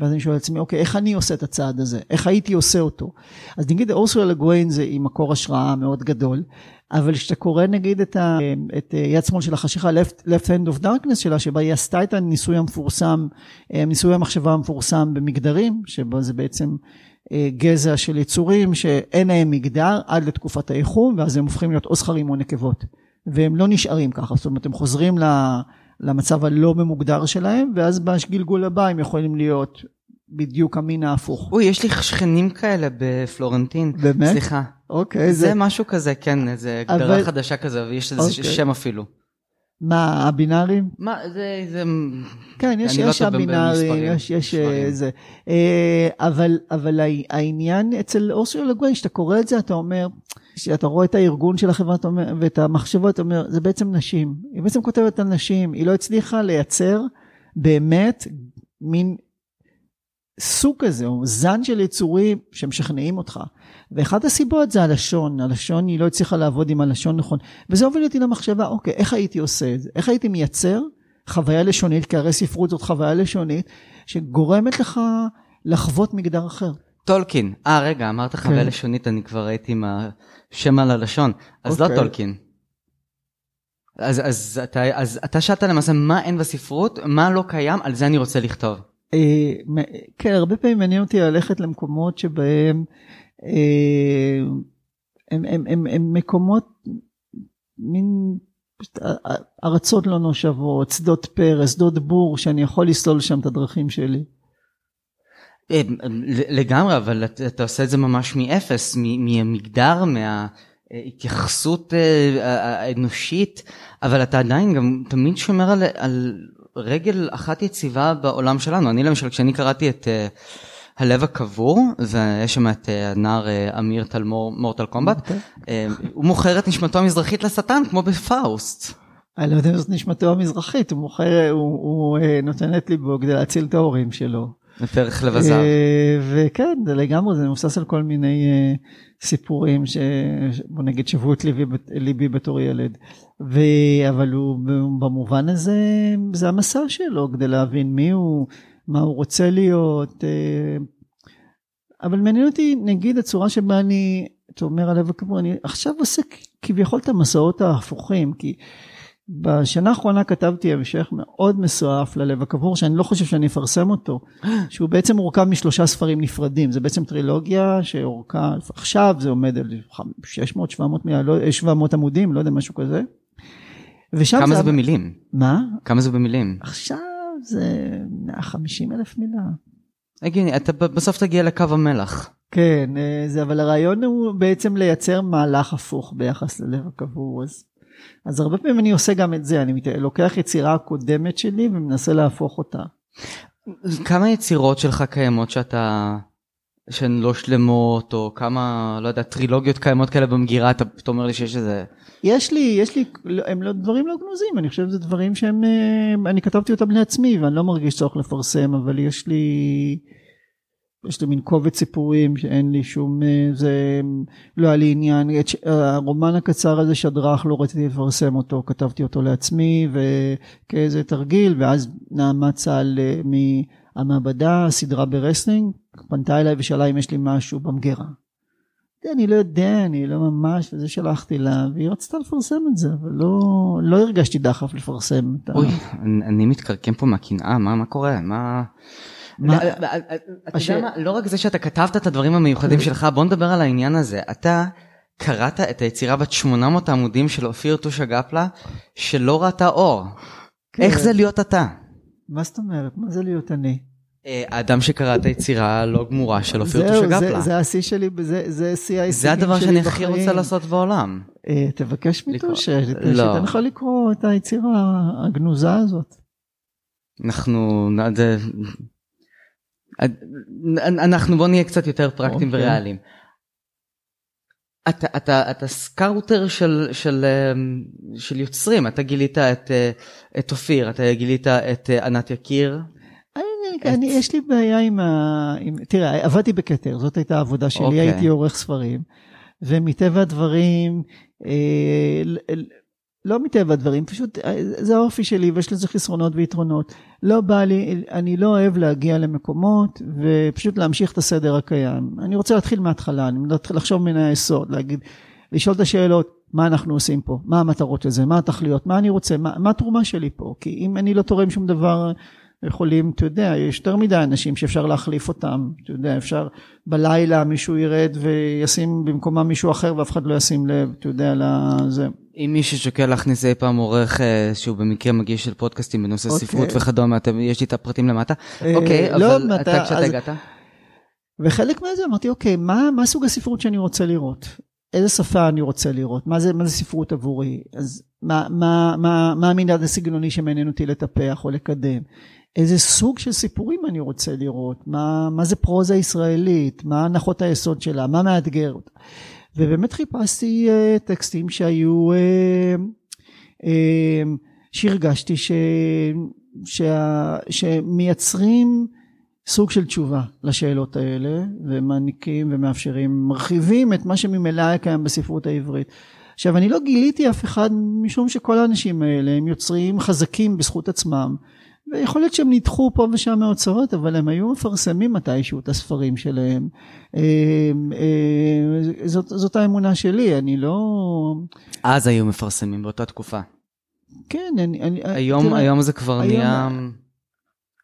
ואז אני שואל את עצמי אוקיי איך אני עושה את הצעד הזה? איך הייתי עושה אותו? אז נגיד אורסולה לגוויין זה עם מקור השראה מאוד גדול אבל כשאתה קורא נגיד את, ה, את יד שמאל של החשיכה left, left hand of darkness שלה שבה היא עשתה את הניסוי המפורסם ניסוי המחשבה המפורסם במגדרים שבו זה בעצם אה, גזע של יצורים שאין להם מגדר עד לתקופת האיחום ואז הם הופכים להיות או זכרים או נקבות. והם לא נשארים ככה זאת אומרת הם חוזרים ל... למצב הלא ממוגדר שלהם, ואז בגלגול הבא הם יכולים להיות בדיוק המין ההפוך. אוי, יש לי שכנים כאלה בפלורנטין. באמת? סליחה. אוקיי, זה זה... משהו כזה, כן, איזה הגדרה אבל- חדשה כזה, ויש לזה אוקיי. שם אפילו. מה, הבינארים? מה, זה, זה... כן, יש, לא יש טוב הבינארים, יש, יש אה, מספרים. זה. אה, אבל, אבל העניין אצל אורסולה לגוויין, כשאתה קורא את זה, אתה אומר, כשאתה רואה את הארגון של החברה ואת המחשבות, אתה אומר, זה בעצם נשים. היא בעצם כותבת על נשים, היא לא הצליחה לייצר באמת מין סוג כזה, או זן של יצורים שמשכנעים אותך. ואחת הסיבות זה הלשון, הלשון היא לא הצליחה לעבוד עם הלשון נכון. וזה הוביל אותי למחשבה, אוקיי, איך הייתי עושה את זה? איך הייתי מייצר חוויה לשונית, כי הרי ספרות זאת חוויה לשונית, שגורמת לך לחוות מגדר אחר. טולקין. אה, רגע, אמרת חוויה כן. לשונית, אני כבר הייתי עם השם על הלשון. אז לא אוקיי. טולקין. אז, אז, אתה, אז אתה שאלת למעשה מה אין בספרות, מה לא קיים, על זה אני רוצה לכתוב. אה, כן, הרבה פעמים מעניין אותי ללכת למקומות שבהם אה, הם, הם, הם, הם מקומות, מין פשוט א- א- ארצות לא נושבות, שדות פרס, שדות בור, שאני יכול לסלול שם את הדרכים שלי. אה, לגמרי, אבל אתה, עושה את זה ממש מאפס, מהמגדר, מההתייחסות אה, האנושית, אבל אתה עדיין גם תמיד שומר על, על רגל אחת יציבה בעולם שלנו. אני למשל, כשאני קראתי את אה, הלב הקבור, ויש שם את הנער אמיר תלמור מורטל קומבט, אוקיי. הוא מוכר את נשמתו המזרחית לשטן כמו בפאוסט. אני לא יודע אם זאת נשמתו המזרחית, הוא מוכר, הוא, הוא נותן את ליבו כדי להציל את ההורים שלו. בפרח לב הזהב. אה, וכן, זה לגמרי, זה מבוסס על כל מיני אה, סיפורים ש... בוא נגיד שבו את ליבי, ליבי בתור ילד. ו... אבל הוא במובן הזה, זה המסע שלו כדי להבין מי הוא, מה הוא רוצה להיות. אה, אבל מעניין אותי, נגיד, הצורה שבה אני, אתה אומר הלב הקבור, אני עכשיו עושה כביכול את המסעות ההפוכים, כי בשנה האחרונה כתבתי המשך מאוד מסועף ללב הקבור, שאני לא חושב שאני אפרסם אותו, שהוא בעצם מורכב משלושה ספרים נפרדים, זה בעצם טרילוגיה שאורכה, עכשיו זה עומד על 600-700 לא, 700 עמודים, לא יודע, משהו כזה. ושם כמה זה זה... במילים? מה? כמה זה במילים? עכשיו זה 150 אלף מילה. הגיוני, אתה בסוף תגיע לקו המלח. כן, אה, זה, אבל הרעיון הוא בעצם לייצר מהלך הפוך ביחס ללב הקבור. אז, אז הרבה פעמים אני עושה גם את זה, אני מת- לוקח יצירה קודמת שלי ומנסה להפוך אותה. כמה יצירות שלך קיימות שאתה, שהן לא שלמות, או כמה, לא יודע, טרילוגיות קיימות כאלה במגירה, אתה פתאום אומר לי שיש איזה... יש לי, יש לי, הם לא, דברים לא גנוזים, אני חושב שזה דברים שהם, אה, אני כתבתי אותם לעצמי ואני לא מרגיש צורך לפרסם, אבל יש לי, יש לי מין קובץ סיפורים שאין לי שום, אה, זה לא היה לי עניין, ש- הרומן הקצר הזה שדרך לא רציתי לפרסם אותו, כתבתי אותו לעצמי וכאיזה תרגיל, ואז נעמה צה"ל אה, מהמעבדה, סדרה ברסלינג, פנתה אליי ושאלה אם יש לי משהו במגירה. אני לא יודע, אני לא ממש, וזה שלחתי לה, והיא רצתה לפרסם את זה, אבל לא, לא הרגשתי דחף לפרסם את ה... אוי, אני מתכרכם פה מהקנאה, מה, מה קורה? מה... מה- לא, אתה יודע מה, לא רק זה שאתה כתבת את הדברים המיוחדים שלך, בוא נדבר על העניין הזה. אתה קראת את היצירה בת 800 העמודים של אופיר טושה גפלה, שלא ראתה אור. כן. איך זה להיות אתה? מה זאת אומרת? מה זה להיות אני? אה, האדם שקרא את היצירה הלא גמורה של אופיר טושה גפלה. זה השיא שלי, זה, שיא ההישגים זה הדבר שלי שאני הכי בחיים. רוצה לעשות בעולם. אה, תבקש. מטושה. שתיתן לך לקרוא את היצירה הגנוזה הזאת. אנחנו אנחנו בוא נהיה קצת יותר פרקטיים אוקיי. וריאליים. אתה אתה אתה scouter של של אמ, של יוצרים אתה גילית את אה, את אופיר אתה גילית את אה, ענת יקיר אני, אני, יש לי בעיה עם ה... עם, תראה, עבדתי בכתר, זאת הייתה העבודה שלי, אוקיי. הייתי עורך ספרים, ומטבע הדברים, אה, לא מטבע הדברים, פשוט אה, זה האופי שלי ויש לזה חסרונות ויתרונות. לא בא לי, אני לא אוהב להגיע למקומות ופשוט להמשיך את הסדר הקיים. אני רוצה להתחיל מההתחלה, אני מתחיל לחשוב מן היסוד, להגיד, לשאול את השאלות, מה אנחנו עושים פה, מה המטרות של זה, מה התכליות, מה אני רוצה, מה, מה התרומה שלי פה, כי אם אני לא תורם שום דבר, יכולים, אתה יודע, יש יותר מדי אנשים שאפשר להחליף אותם, אתה יודע, אפשר בלילה מישהו ירד וישים במקומם מישהו אחר ואף אחד לא ישים לב, אתה יודע, לזה. אם מישהו שוקל להכניס אי פעם עורך אה, שהוא במקרה מגיש של פודקאסטים בנושא אוקיי. ספרות וכדומה, יש לי את הפרטים למטה. אה, אוקיי, לא, אבל אתה- אתה כשאתה אז- הגעת? וחלק מזה אמרתי, אוקיי, מה, מה סוג הספרות שאני רוצה לראות? איזה שפה אני רוצה לראות? מה זה, מה זה ספרות עבורי? אז מה, מה, מה, מה המנעד הסגנוני שמעניין אותי לטפח או לקדם? איזה סוג של סיפורים אני רוצה לראות? מה, מה זה פרוזה ישראלית? מה הנחות היסוד שלה? מה מאתגר אותה? ובאמת חיפשתי uh, טקסטים שהיו, uh, uh, שהרגשתי ש, שה, שמייצרים סוג של תשובה לשאלות האלה ומעניקים ומאפשרים, מרחיבים את מה שממילא היה קיים בספרות העברית. עכשיו אני לא גיליתי אף אחד משום שכל האנשים האלה הם יוצרים חזקים בזכות עצמם ויכול להיות שהם נדחו פה ושם מהוצאות אבל הם היו מפרסמים מתישהו את הספרים שלהם. אה, אה, זאת, זאת האמונה שלי אני לא אז היו מפרסמים באותה תקופה. כן אני, אני היום, תראה, היום זה כבר היום- נהיה...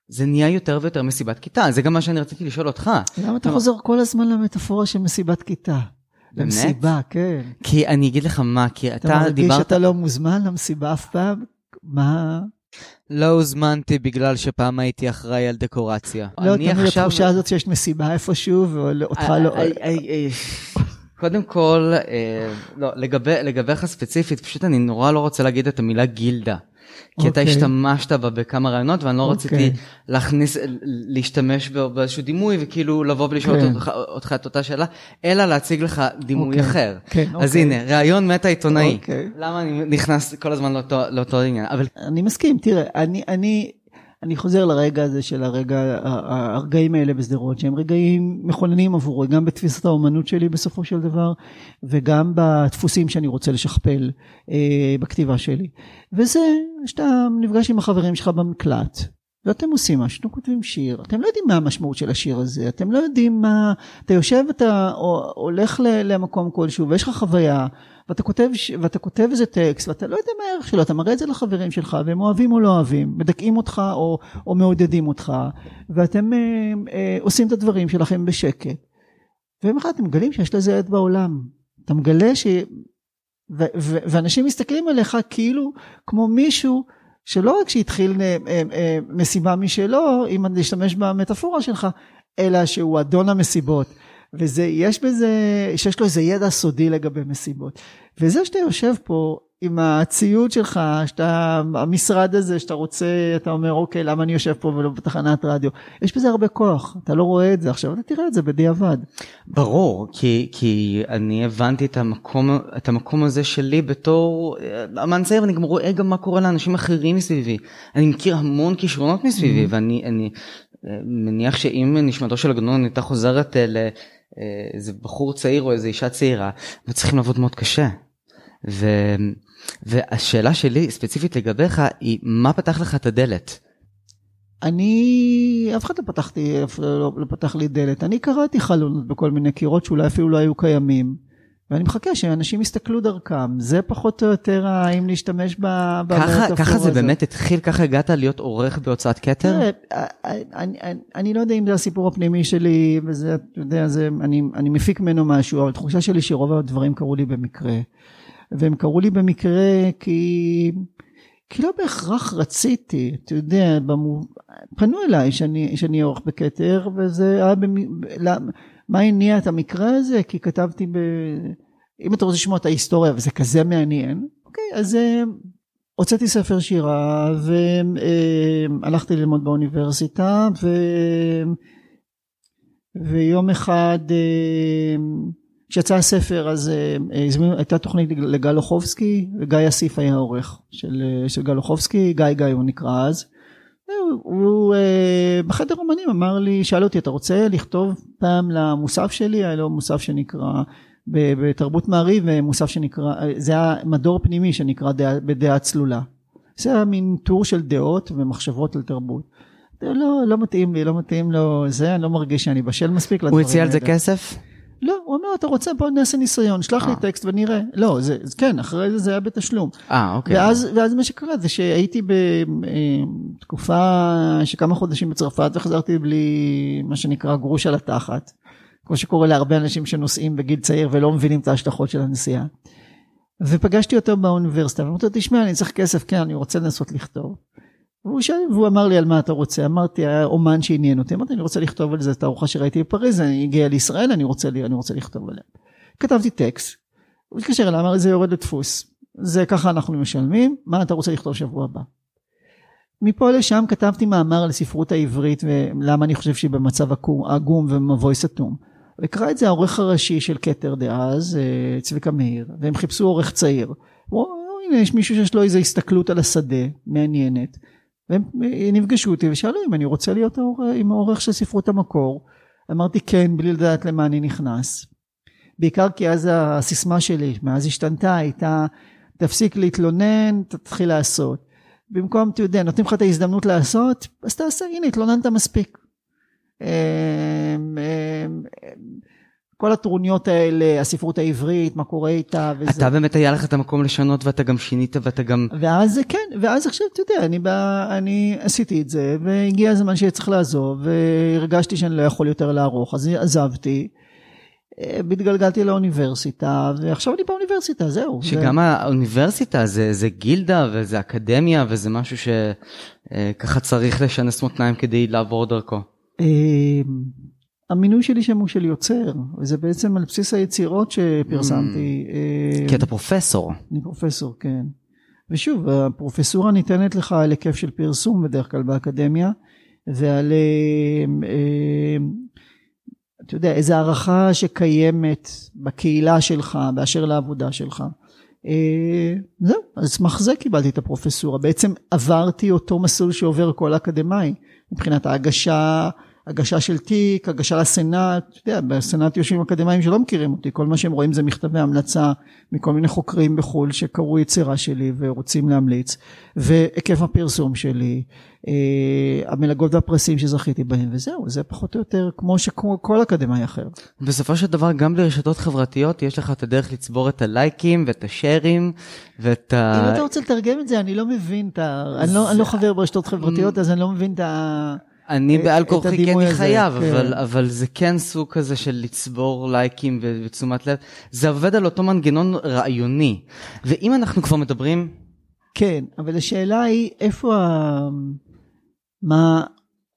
זה נהיה יותר ויותר מסיבת כיתה, זה גם מה שאני רציתי לשאול אותך. למה אתה חוזר כל הזמן למטאפורה של מסיבת כיתה? באמת? למסיבה כן. כי אני אגיד לך מה, כי אתה אתה מרגיש דיברת... שאתה לא מוזמן למסיבה אף פעם? מה? לא הוזמנתי בגלל שפעם הייתי אחראי על דקורציה. לא, תמיד עכשיו- התחושה הזאת שיש מסיבה איפשהו ואותך אה, לא... אה, אה, אה, קודם כל, אה, לא, לגבי- לגביך ספציפית, פשוט אני נורא לא רוצה להגיד את המילה גילדה. כי אתה אוקיי. השתמשת בה בכמה רעיונות ואני לא אוקיי. רציתי להכניס, להשתמש באיזשהו דימוי וכאילו לבוא ולשאול כן. אותך- את אותה שאלה, אלא להציג לך דימוי אוקיי. אחר. כן, אז. הנה, ראיון מטה עיתונאי. למה אני נכנס כל הזמן לאותו- עניין? אבל אני מסכים, תראה, אני, אני, חוזר לרגע הזה של הרגע, הרגעים האלה בשדרות, שהם רגעים מכוננים עבורי, גם בתפיסת האומנות שלי בסופו של דבר, וגם בדפוסים שאני רוצה לשכפל אה, בכתיבה שלי. וזה שאתה נפגש עם החברים שלך במקלט, ואתם עושים משהו, אתם כותבים שיר, אתם לא יודעים מה המשמעות של השיר הזה, אתם לא יודעים מה, אתה יושב, אתה הולך למקום כלשהו ויש לך חוויה, ואתה כותב, ואתה כותב איזה טקסט, ואתה לא יודע מה הערך שלו, אתה מראה את זה לחברים שלך, והם אוהבים או לא אוהבים, מדכאים אותך או, או מעודדים אותך, ואתם אה, אה, עושים את הדברים שלכם בשקט. ויום אחד אתם מגלים שיש לזה עד בעולם. אתה מגלה ש... ו- ו- ואנשים מסתכלים עליך כאילו כמו מישהו שלא רק שהתחיל אה, אה, אה, מסיבה משלו, אם אני אשתמש במטאפורה שלך, אלא שהוא אדון המסיבות. וזה, יש בזה, שיש לו איזה ידע סודי לגבי מסיבות. וזה שאתה יושב פה עם הציוד שלך, שאתה, המשרד הזה שאתה רוצה, אתה אומר, אוקיי, למה אני יושב פה ולא בתחנת רדיו? יש בזה הרבה כוח, אתה לא רואה את זה עכשיו, אתה תראה את זה בדיעבד. ברור, כי, כי אני הבנתי את המקום, את המקום הזה שלי בתור אמן צעיר, ואני גם רואה גם מה קורה לאנשים אחרים מסביבי. אני מכיר המון כישרונות מסביבי, Mm-hmm. ואני אני, מניח שאם נשמתו של עגנון הייתה חוזרת אה, לאיזה בחור צעיר או איזה אישה צעירה, הם צריכים לעבוד מאוד קשה. ו, והשאלה שלי ספציפית לגביך היא, מה פתח לך את הדלת? אני, אף אחד לא פתחתי, אף לא, לא פתח לי דלת, אני קראתי חלונות בכל מיני קירות שאולי אפילו לא היו קיימים, ואני מחכה שאנשים יסתכלו דרכם, זה פחות או יותר האם להשתמש ב... ככה, זה. באמת התחיל, ככה הגעת להיות עורך בהוצאת כתר? תראה, אני, אני, אני לא יודע אם זה הסיפור הפנימי שלי, וזה, אתה יודע, זה, אני, אני מפיק ממנו משהו, אבל התחושה שלי שרוב הדברים קרו לי במקרה. והם קרו לי במקרה כי, כי לא בהכרח רציתי, אתה יודע, במו, פנו אליי שאני, שאני עורך בכתר, וזה היה, במ, מה הניע את המקרה הזה? כי כתבתי ב... אם אתה רוצה לשמוע את ההיסטוריה וזה כזה מעניין, אוקיי, אז אה, הוצאתי ספר שירה והלכתי ללמוד באוניברסיטה ו... ויום אחד אה, כשיצא הספר אז אה, הייתה תוכנית לגל אוחובסקי וגיא אסיף היה עורך של, אה, של גל אוחובסקי, גיא גיא הוא נקרא אז. הוא, הוא אה, בחדר אומנים אמר לי, שאל אותי אתה רוצה לכתוב פעם למוסף שלי, היה לו מוסף שנקרא בתרבות מעריב מוסף שנקרא, זה היה מדור פנימי שנקרא דעה, בדעה צלולה. זה היה מין טור של דעות ומחשבות על תרבות. לא, לא מתאים לי, לא מתאים לו זה, אני לא מרגיש שאני בשל מספיק לדברים הוא הציע על זה האלה. כסף? לא, הוא אומר, אתה רוצה, בוא נעשה ניסיון, שלח לי אה. טקסט ונראה. לא, זה, כן, אחרי זה זה היה בתשלום. אה, אוקיי. ואז, ואז מה שקרה זה שהייתי בתקופה של כמה חודשים בצרפת וחזרתי בלי מה שנקרא גרוש על התחת. כמו שקורה להרבה אנשים שנוסעים בגיל צעיר ולא מבינים את ההשלכות של הנסיעה. ופגשתי אותו באוניברסיטה ואמרתי לו תשמע אני צריך כסף כן אני רוצה לנסות לכתוב. והוא, שאל, והוא אמר לי על מה אתה רוצה אמרתי האומן שעניין אותי אמרתי אני רוצה לכתוב על זה את הארוחה שראיתי בפריז אני הגיע לישראל אני רוצה, לי- אני רוצה לכתוב עליה. כתבתי טקסט. הוא התקשר אליי אמר לי זה יורד לדפוס. זה ככה אנחנו משלמים מה אתה רוצה לכתוב שבוע הבא. מפה לשם כתבתי מאמר על הספרות העברית ולמה אני חושב שהיא במצב עגום ומבוי סתום. וקרא את זה העורך הראשי של כתר דאז, אה, צביקה מאיר, והם חיפשו עורך צעיר. הוא אמר, הנה יש מישהו שיש לו איזו הסתכלות על השדה, מעניינת. והם אה, נפגשו אותי ושאלו אם אני רוצה להיות עם העורך של ספרות המקור. אמרתי כן, בלי לדעת למה אני נכנס. בעיקר כי אז הסיסמה שלי, מאז השתנתה, הייתה תפסיק להתלונן, תתחיל לעשות. במקום, אתה יודע, נותנים לך את ההזדמנות לעשות, אז תעשה, הנה, התלוננת מספיק. כל הטרוניות האלה, הספרות העברית, מה קורה איתה וזה. אתה באמת היה לך את המקום לשנות ואתה גם שינית ואתה גם... ואז כן, ואז עכשיו אתה יודע, אני, בא, אני עשיתי את זה, והגיע הזמן שצריך לעזוב, והרגשתי שאני לא יכול יותר לערוך, אז עזבתי, אה, התגלגלתי לאוניברסיטה, ועכשיו אני באוניברסיטה, זהו. שגם האוניברסיטה זה, זה גילדה וזה אקדמיה וזה משהו שככה צריך לשנס מותניים כדי לעבור דרכו. המינוי שלי שם הוא של יוצר, וזה בעצם על בסיס היצירות שפרסמתי. אה, כי אתה פרופסור. אני פרופסור, כן. ושוב, הפרופסורה ניתנת לך על היקף של פרסום בדרך כלל באקדמיה, ועל, אה, אה, אתה יודע, איזו הערכה שקיימת בקהילה שלך, באשר לעבודה שלך. זהו, על סמך זה קיבלתי את הפרופסורה. בעצם עברתי אותו מסלול שעובר כל אקדמאי, מבחינת ההגשה, הגשה של תיק, הגשה לסנאט, אתה יודע, בסנאט יושבים אקדמאים שלא מכירים אותי, כל מה שהם רואים זה מכתבי המלצה מכל מיני חוקרים בחו"ל שקראו יצירה שלי ורוצים להמליץ, והיקף הפרסום שלי, אה, המלגות והפרסים שזכיתי בהם, וזהו, זה פחות או יותר כמו שכמו כל אקדמאי אחר. בסופו של דבר גם ברשתות חברתיות יש לך את הדרך לצבור את הלייקים ואת השארים ואת ה... אם אתה רוצה לתרגם את זה, אני לא מבין את ה... אני לא- אני לא חבר ברשתות חברתיות, אז אני לא מבין את ה... אני את- בעל כורחי כן הדימוי אני הזה, חייב, כן. אבל, אבל זה כן סוג כזה של לצבור לייקים ותשומת לב. זה עובד על אותו מנגנון רעיוני. ואם אנחנו כבר מדברים, כן, אבל השאלה היא איפה ה... מה,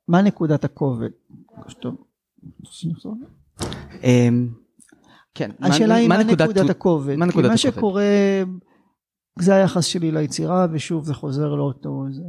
מה נקודת הכובד? אמ, כן, השאלה היא מה נקודת הכובד. מה כי נקודת מה הכובד? שקורה, זה היחס שלי ליצירה, ושוב זה חוזר לאותו... זה.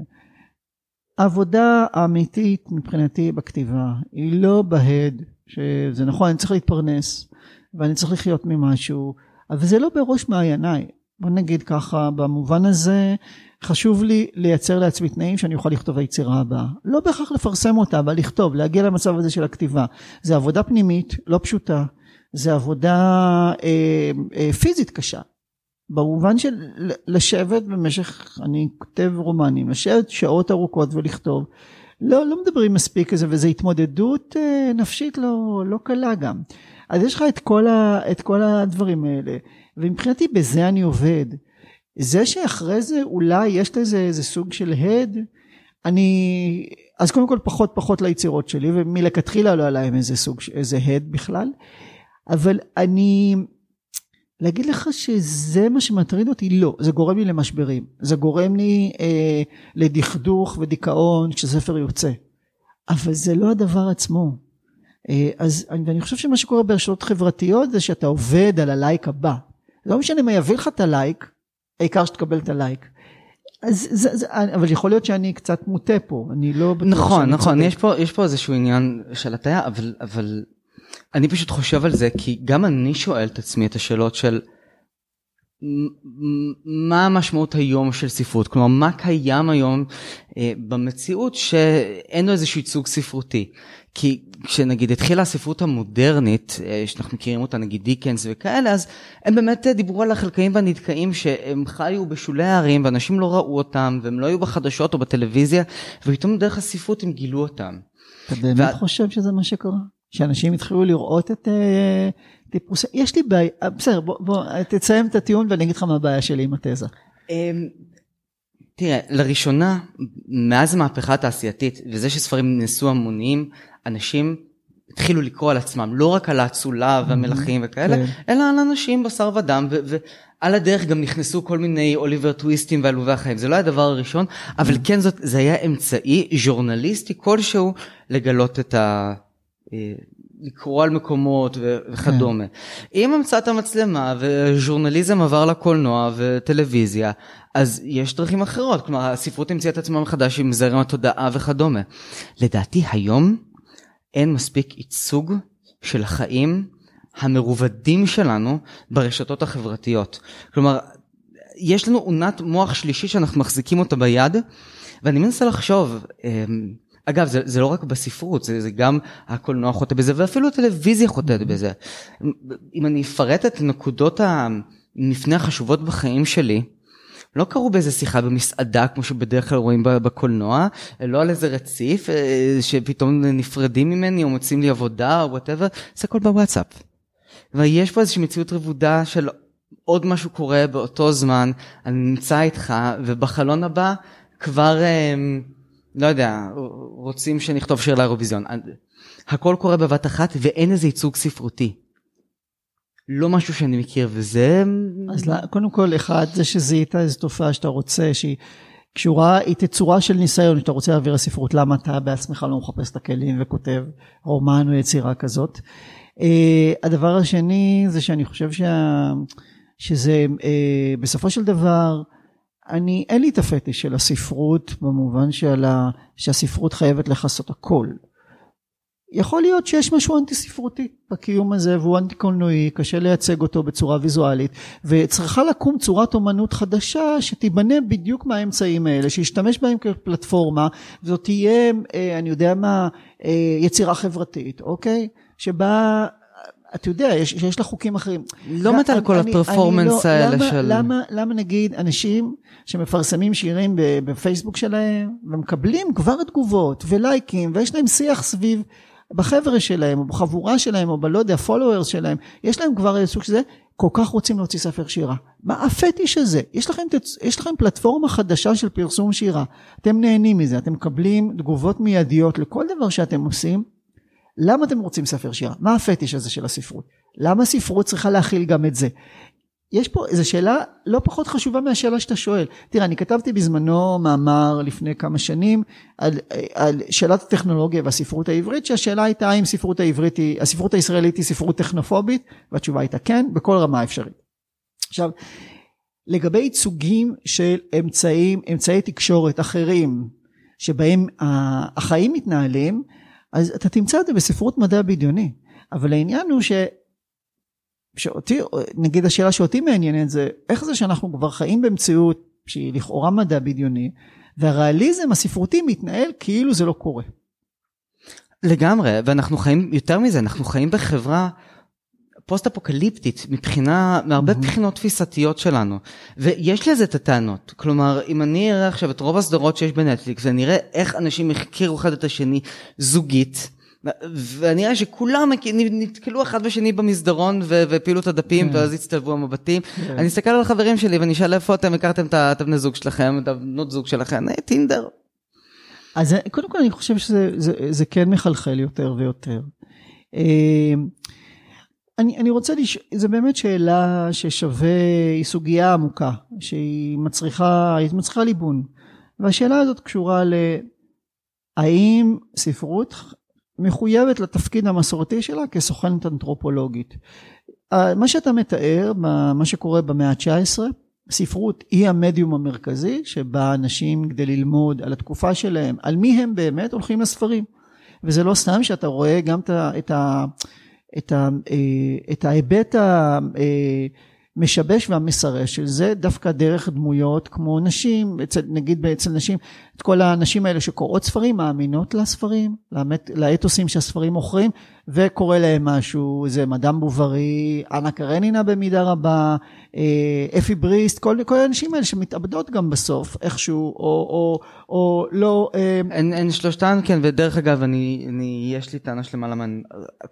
העבודה האמיתית מבחינתי בכתיבה היא לא בהד, שזה נכון, אני צריך להתפרנס, ואני צריך לחיות ממשהו, אבל זה לא בראש מעייניי. בוא נגיד ככה, במובן הזה חשוב לי לייצר לעצמי תנאים שאני אוכל לכתוב היצירה הבאה. לא בהכרח לפרסם אותה, אבל לכתוב, להגיע למצב הזה של הכתיבה. זה עבודה פנימית, לא פשוטה. זה עבודה אה, אה, פיזית קשה. במובן של לשבת במשך, אני כותב רומנים, לשבת שעות ארוכות ולכתוב. לא, לא מדברים מספיק על זה, וזו התמודדות אה, נפשית לא, לא קלה גם. אז יש לך את כל, ה, את כל הדברים האלה, ומבחינתי בזה אני עובד. זה שאחרי זה אולי יש לזה איזה סוג של הד, אני, אז קודם כל פחות פחות ליצירות שלי, ומלכתחילה לא היה להם איזה סוג, איזה הד בכלל, אבל אני, להגיד לך שזה מה שמטריד אותי? לא, זה גורם לי למשברים, זה גורם לי אה, לדכדוך ודיכאון כשספר יוצא, אבל זה לא הדבר עצמו. אה, אז אני, ואני חושב שמה שקורה ברשתות חברתיות זה שאתה עובד על הלייק הבא. לא משנה מה יביא לך את הלייק, העיקר שתקבל את הלייק. אז זה, זה, אבל יכול להיות שאני קצת מוטה פה, אני לא בטוח נכון, שאני נכון, צודק. יש פה, יש פה איזשהו עניין של הטעיה, אבל, אבל אני פשוט חושב על זה, כי גם אני שואל את עצמי את השאלות של מה המשמעות היום של ספרות, כלומר מה קיים היום אה, במציאות שאין לו איזשהו ייצוג ספרותי. כי כשנגיד התחילה הספרות המודרנית, אה, שאנחנו מכירים אותה נגיד דיקנס וכאלה, אז הם באמת אה, דיברו על החלקאים והנדכאים שהם חיו בשולי הערים ואנשים לא ראו אותם והם לא היו בחדשות או בטלוויזיה, ופתאום דרך הספרות הם גילו אותם. אתה באמת וה- חושב שזה מה שקרה? שאנשים התחילו לראות את אה, טיפוסי, יש לי בעיה, אה, בסדר, בוא, בוא תסיים את הטיעון ואני אגיד לך מה הבעיה שלי עם התזה. אמ, תראה, לראשונה, מאז המהפכה התעשייתית, וזה שספרים נעשו המוניים, אנשים התחילו לקרוא על עצמם, לא רק על האצולה והמלכים וכאלה, כן. אלא על אנשים בשר ודם, ועל הדרך גם נכנסו כל מיני אוליבר טוויסטים ועלובי החיים. זה לא היה הדבר הראשון, אבל כן זאת, זה היה אמצעי ז'ורנליסטי כלשהו לגלות את ה... אה, לקרוא על מקומות וכדומה. כן. עם המצאת המצלמה וז'ורנליזם עבר לקולנוע וטלוויזיה, אז יש דרכים אחרות, כלומר הספרות המציאה את עצמה מחדש עם זרם התודעה וכדומה. לדעתי היום אין מספיק ייצוג של החיים המרובדים שלנו ברשתות החברתיות. כלומר, יש לנו עונת מוח שלישי שאנחנו מחזיקים אותה ביד, ואני מנסה לחשוב, אמ, אגב, זה, זה לא רק בספרות, זה, זה גם הקולנוע חוטא בזה, ואפילו הטלוויזיה חוטאת בזה. אם אני אפרט את נקודות המפנה החשובות בחיים שלי, לא קרו באיזה שיחה במסעדה כמו שבדרך כלל רואים בקולנוע, לא על איזה רציף אה, שפתאום נפרדים ממני או מוצאים לי עבודה או whatever, זה הכל בוואטסאפ. ויש פה איזושהי מציאות רבודה של עוד משהו קורה באותו זמן, אני נמצא איתך ובחלון הבא כבר, אה, לא יודע, רוצים שנכתוב שיר לאירוויזיון. הכל קורה בבת אחת ואין איזה ייצוג ספרותי. לא משהו שאני מכיר וזה... אז לא, קודם כל אחד זה שזיהית איזו תופעה שאתה רוצה שהיא קשורה, היא תצורה של ניסיון שאתה רוצה להעביר לספרות למה אתה בעצמך לא מחפש את הכלים וכותב רומן או יצירה כזאת. Uh, הדבר השני זה שאני חושב שה, שזה uh, בסופו של דבר אני אין לי את הפטיש של הספרות במובן של ה, שהספרות חייבת לכסות הכל. יכול להיות שיש משהו אנטי ספרותי בקיום הזה והוא אנטי קולנועי, קשה לייצג אותו בצורה ויזואלית וצריכה לקום צורת אומנות חדשה שתיבנה בדיוק מהאמצעים האלה, שישתמש בהם כפלטפורמה וזאת תהיה, אה, אני יודע מה, אה, יצירה חברתית, אוקיי? שבה אתה יודע, יש, יש לה חוקים אחרים. לא מת על כל הפרפורמנס לא, האלה למה, של... למה, למה נגיד אנשים שמפרסמים שירים בפייסבוק שלהם ומקבלים כבר תגובות ולייקים ויש להם שיח סביב בחבר'ה שלהם, או בחבורה שלהם, או בלא יודע, followers שלהם, יש להם כבר איזה סוג שזה, כל כך רוצים להוציא ספר שירה. מה הפטיש הזה? יש לכם, יש לכם פלטפורמה חדשה של פרסום שירה. אתם נהנים מזה, אתם מקבלים תגובות מיידיות לכל דבר שאתם עושים. למה אתם רוצים ספר שירה? מה הפטיש הזה של הספרות? למה ספרות צריכה להכיל גם את זה? יש פה איזו שאלה לא פחות חשובה מהשאלה שאתה שואל. תראה, אני כתבתי בזמנו מאמר לפני כמה שנים על, על שאלת הטכנולוגיה והספרות העברית, שהשאלה הייתה האם ספרות העברית היא, הספרות הישראלית היא ספרות טכנופובית, והתשובה הייתה כן, בכל רמה אפשרית. עכשיו, לגבי ייצוגים של אמצעים, אמצעי תקשורת אחרים, שבהם החיים מתנהלים, אז אתה תמצא את זה בספרות מדע בדיוני. אבל העניין הוא ש... שאותי, נגיד השאלה שאותי מעניינת זה איך זה שאנחנו כבר חיים במציאות שהיא לכאורה מדע בדיוני והריאליזם הספרותי מתנהל כאילו זה לא קורה. לגמרי, ואנחנו חיים, יותר מזה, אנחנו חיים בחברה פוסט אפוקליפטית מבחינה, מהרבה mm-hmm. בחינות תפיסתיות שלנו. ויש לזה את הטענות. כלומר, אם אני אראה עכשיו את רוב הסדרות שיש בנטפליקס ואני אראה איך אנשים הכירו אחד את השני זוגית, ואני רואה שכולם נתקלו אחד בשני במסדרון והפילו את הדפים כן. ואז הצטלבו המבטים. כן. אני אסתכל על החברים שלי ואני אשאל איפה אתם הכרתם את הבני זוג שלכם, את הבנות זוג שלכם, אה, טינדר. אז קודם כל אני חושב שזה זה, זה כן מחלחל יותר ויותר. אני, אני רוצה לשאול, זו באמת שאלה ששווה, היא סוגיה עמוקה, שהיא מצריכה, היא מצריכה ליבון. והשאלה הזאת קשורה להאם ספרות מחויבת לתפקיד המסורתי שלה כסוכנת אנתרופולוגית. מה שאתה מתאר, מה שקורה במאה ה-19, ספרות היא המדיום המרכזי שבה אנשים כדי ללמוד על התקופה שלהם, על מי הם באמת הולכים לספרים. וזה לא סתם שאתה רואה גם את, ה, את, ה, את, ה, אה, את ההיבט המשבש והמסרס של זה דווקא דרך דמויות כמו נשים, אצל, נגיד אצל נשים, את כל הנשים האלה שקוראות ספרים מאמינות לספרים, לאמת, לאתוסים שהספרים מוכרים, וקורה להם משהו, זה מדאם בוברי, אנה קרנינה במידה רבה, אה, אפי בריסט, כל, כל האנשים האלה שמתאבדות גם בסוף, איכשהו, או, או, או לא... אה, הן, הן שלושתן, כן, ודרך אגב, אני, אני, יש לי טענה שלמה למה,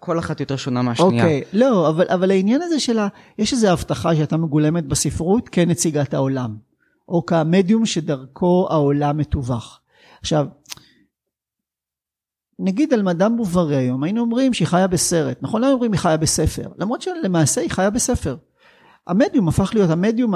כל אחת יותר שונה מהשנייה. אוקיי, לא, אבל, אבל העניין הזה שלה, יש איזו הבטחה שהייתה מגולמת בספרות כנציגת העולם, או כמדיום שדרכו העולם מתווך. עכשיו, נגיד על מדאם בוברי היום, היינו אומרים שהיא חיה בסרט, נכון? לא אומרים היא חיה בספר, למרות שלמעשה היא חיה בספר. המדיום הפך להיות המדיום,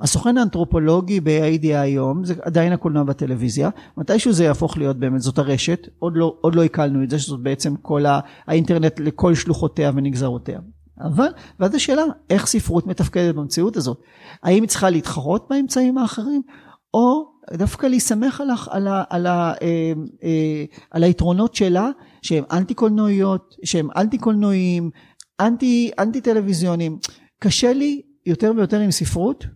הסוכן האנתרופולוגי ב-ADI היום, זה עדיין הקולנוע בטלוויזיה, מתישהו זה יהפוך להיות באמת, זאת הרשת, עוד לא, עוד לא את זה, שזאת בעצם כל האינטרנט לכל שלוחותיה ונגזרותיה. אבל, ואז השאלה, איך ספרות מתפקדת במציאות הזאת? האם היא צריכה להתחרות באמצעים האחרים, או דווקא להסתמך על, על, על, אה, אה, על היתרונות שלה, שהם אנטי קולנועיות, שהם אנטי קולנועיים, אנטי, אנטי טלוויזיונים. קשה לי יותר ויותר עם ספרות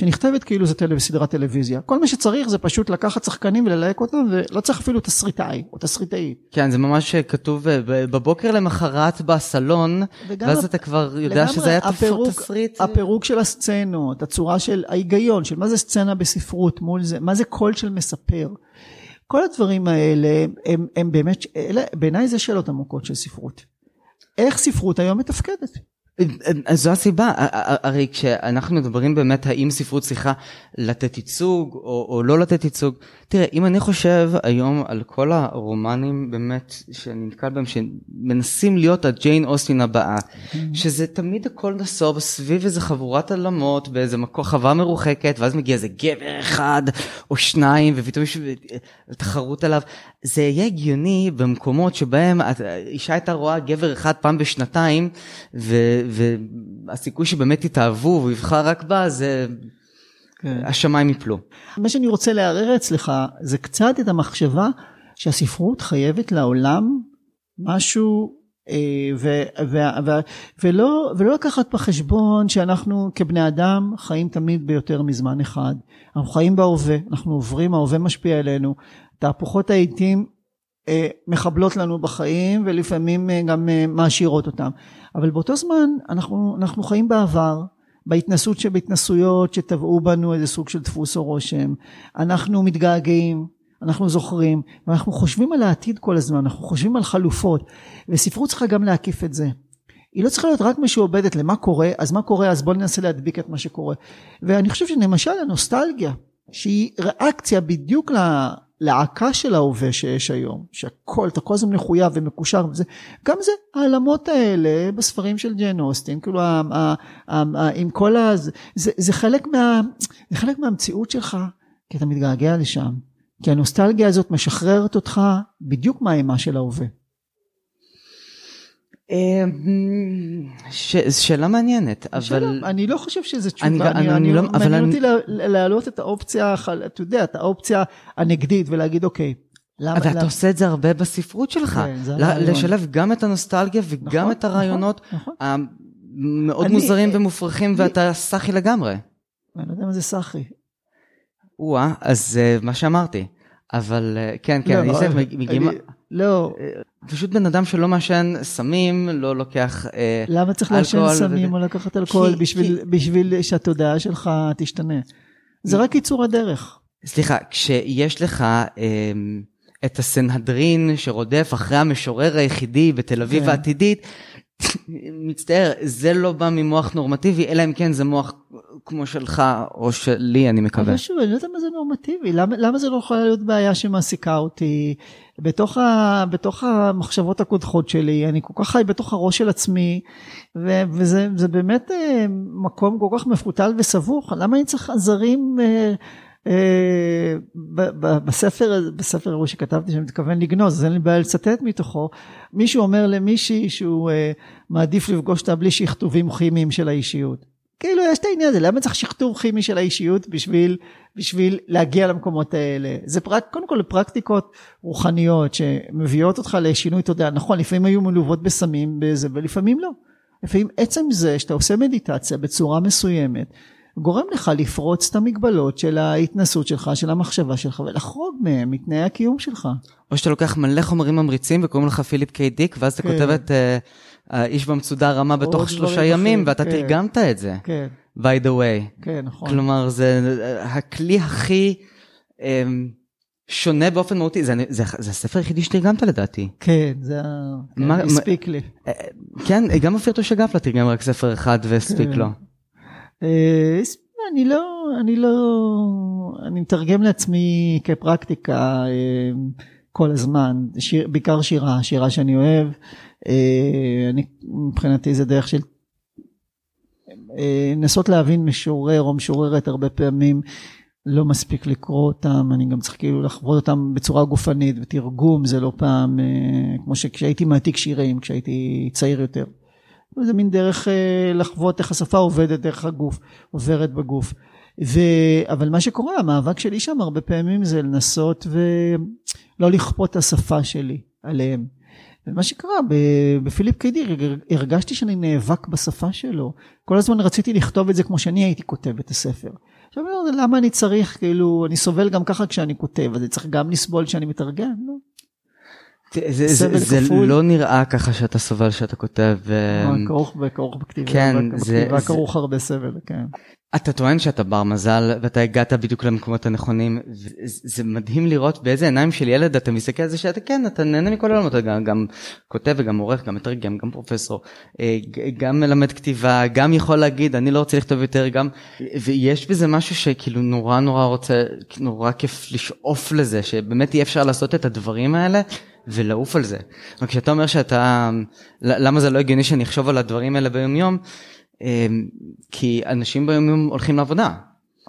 שנכתבת כאילו זה טלו, סדרת טלוויזיה. כל מה שצריך זה פשוט לקחת שחקנים וללהק אותם ולא צריך אפילו תסריטאי או תסריטאי. כן זה ממש כתוב אה, בבוקר למחרת בסלון ואז אתה כבר יודע שזה היה הפירוק, תסריט. הפירוק של הסצנות, הצורה של ההיגיון של מה זה סצנה בספרות מול זה, מה זה קול של מספר. כל הדברים האלה הם, הם באמת, בעיניי זה שאלות עמוקות של ספרות. איך ספרות היום מתפקדת? זו הסיבה, הרי כשאנחנו מדברים באמת האם ספרות צריכה לתת ייצוג או, לא לתת ייצוג, תראה, אם אני חושב היום על כל הרומנים באמת שאני נתקל בהם, שמנסים להיות הג'יין אוסטין הבאה. שזה תמיד הכל נסוב סביב איזה חבורת עלמות באיזה מקום, חווה מרוחקת, ואז מגיע איזה גבר אחד או שניים, ופתאום יש תחרות עליו. זה יהיה הגיוני במקומות שבהם אישה הייתה רואה גבר אחד פעם בשנתיים. והסיכוי שבאמת יתאהבו והוא יבחר רק בה זה. השמיים יפלו. מה שאני רוצה לערער אצלך זה קצת את המחשבה שהספרות חייבת לעולם משהו אה, ו, ו, ו, ולא, ולא לקחת בחשבון שאנחנו כבני אדם חיים תמיד ביותר מזמן אחד. אנחנו חיים בהווה, אנחנו עוברים, ההווה משפיע עלינו. תהפוכות העיתים אה, מחבלות לנו בחיים ולפעמים אה, גם מעשירות אותם. אבל באותו זמן אנחנו, אנחנו חיים בעבר, בהתנסות שבהתנסויות שטבעו בנו איזה סוג של דפוס או רושם. אנחנו מתגעגעים, אנחנו זוכרים, ואנחנו חושבים על העתיד כל הזמן, אנחנו חושבים על חלופות, וספרות צריכה גם להקיף את זה. היא לא צריכה להיות רק משועבדת למה קורה, אז מה קורה, אז בואו ננסה להדביק את מה שקורה. ואני חושב שלמשל הנוסטלגיה, שהיא ריאקציה בדיוק להעקה של ההווה שיש היום, שהכל, אתה כל הזמן מחויב ומקושר וזה, גם זה, העלמות האלה בספרים של ג'ן אוסטין, כאילו ה, ה, ה, ה, עם כל ה... זה, זה, חלק מה, זה חלק מהמציאות שלך, כי אתה מתגעגע לשם, כי הנוסטלגיה הזאת משחררת אותך בדיוק מהאימה של ההווה. ש... שאלה מעניינת, אבל... אני לא חושב שזה תשובה, אני, אני, אני, לא, מעניין אני... אותי להעלות את האופציה, אתה יודע, את האופציה הנגדית ולהגיד אוקיי. למה, ואתה. עושה את זה הרבה בספרות שלך, כן, לשלב גם את הנוסטלגיה וגם נכון, את הרעיונות נכון, נכון. המאוד אני, מוזרים ומופרכים אני, ואתה סאחי לגמרי. אני לא יודע מה זה סאחי. או-אה, אז uh, מה שאמרתי, אבל uh, כן, כן, לא, אני, אני, מגיעים... לא. פשוט בן אדם שלא מעשן סמים, לא לוקח אלכוהול. למה צריך לעשן סמים או לקחת אלכוהול בשביל, שהתודעה שלך תשתנה? זה רק קיצור הדרך. סליחה, כשיש לך אה, את הסנהדרין שרודף אחרי המשורר היחידי בתל אביב כן. העתידית, מצטער, זה לא בא ממוח נורמטיבי, אלא אם כן זה מוח כמו שלך או שלי, אני מקווה. אבל שוב, אני לא יודע מה זה נורמטיבי, למה, למה זה לא יכולה להיות בעיה שמעסיקה אותי? בתוך, ה, בתוך המחשבות הקודחות שלי, אני כל כך חי בתוך הראש של עצמי, ו, וזה באמת אה, מקום כל כך מפותל וסבוך, למה אני צריך עזרים? אה, אה, בספר, בספר ההוא שכתבתי שאני מתכוון לגנוז, אז אין לי בעיה לצטט מתוכו, מישהו אומר למישהי שהוא אה, מעדיף לפגוש אותה בלי שכתובים כימיים של האישיות. כאילו יש את העניין הזה, למה צריך שכתוב כימי של האישיות בשביל, בשביל להגיע למקומות האלה? זה פרק, קודם כל פרקטיקות רוחניות שמביאות אותך לשינוי תודעה, נכון לפעמים היו מלוות בסמים בזה ולפעמים לא. לפעמים עצם זה שאתה עושה מדיטציה בצורה מסוימת גורם לך לפרוץ את המגבלות של ההתנסות שלך, של המחשבה שלך, ולחרוג מהם, מתנאי הקיום שלך. או שאתה לוקח מלא חומרים ממריצים וקוראים לך פיליפ קיי דיק, ואז אתה כן. כותב את אה, האיש במצודה רמה בתוך שלושה ימים, ואתה כן. תרגמת את זה, כן, by the way. כן, נכון. כלומר, זה אה, הכלי הכי אה, שונה באופן מהותי, זה, זה, זה הספר היחידי שתרגמת לדעתי. כן, זה כן, מה- הספיק לי. אה, כן, גם אופיר שגפלה תרגם רק ספר אחד והספיק כן. לו. אה, אני לא, אני לא, אני מתרגם לעצמי כפרקטיקה אה, כל הזמן, שיר, בעיקר שירה, שירה שאני אוהב. אה, אני, מבחינתי זה דרך של אה, לנסות להבין משורר או משוררת הרבה פעמים. לא מספיק לקרוא אותם, אני גם צריך כאילו לחוות אותם בצורה גופנית ותרגום זה לא פעם, אה, כמו שכשהייתי מעתיק שירים, כשהייתי צעיר יותר. זה מין דרך לחוות איך השפה עובדת דרך הגוף, עוברת בגוף. ו... אבל מה שקורה, המאבק שלי שם הרבה פעמים זה לנסות ולא לכפות את השפה שלי עליהם. ומה שקרה בפיליפ קיידיר, הרגשתי שאני נאבק בשפה שלו. כל הזמן רציתי לכתוב את זה כמו שאני הייתי כותב את הספר. עכשיו, למה אני צריך, כאילו, אני סובל גם ככה כשאני כותב, אז אני צריך גם לסבול כשאני מתרגם? לא. זה, זה, זה. לא נראה ככה שאתה סובל שאתה כותב. אה, אבל כרוך בכתיבה, כן, בכתיבה זה- כרוך הרבה סבל, כן. אתה טוען שאתה בר מזל ואתה הגעת בדיוק למקומות הנכונים. זה, מדהים לראות באיזה עיניים של ילד אתה מסתכל על זה שאתה כן אתה נהנה מכל העולם אתה גם, גם כותב וגם עורך גם מתרגם גם פרופסור אה, גם מלמד כתיבה גם יכול להגיד אני לא רוצה לכתוב יותר גם ויש בזה משהו שכאילו נורא נורא רוצה נורא כיף לשאוף לזה שבאמת יהיה אפשר לעשות את הדברים האלה. ולעוף על זה. רק כשאתה אומר שאתה, למה זה לא הגיוני שאני אחשוב על הדברים האלה ביום יום? אמ, כי אנשים ביום יום הולכים לעבודה.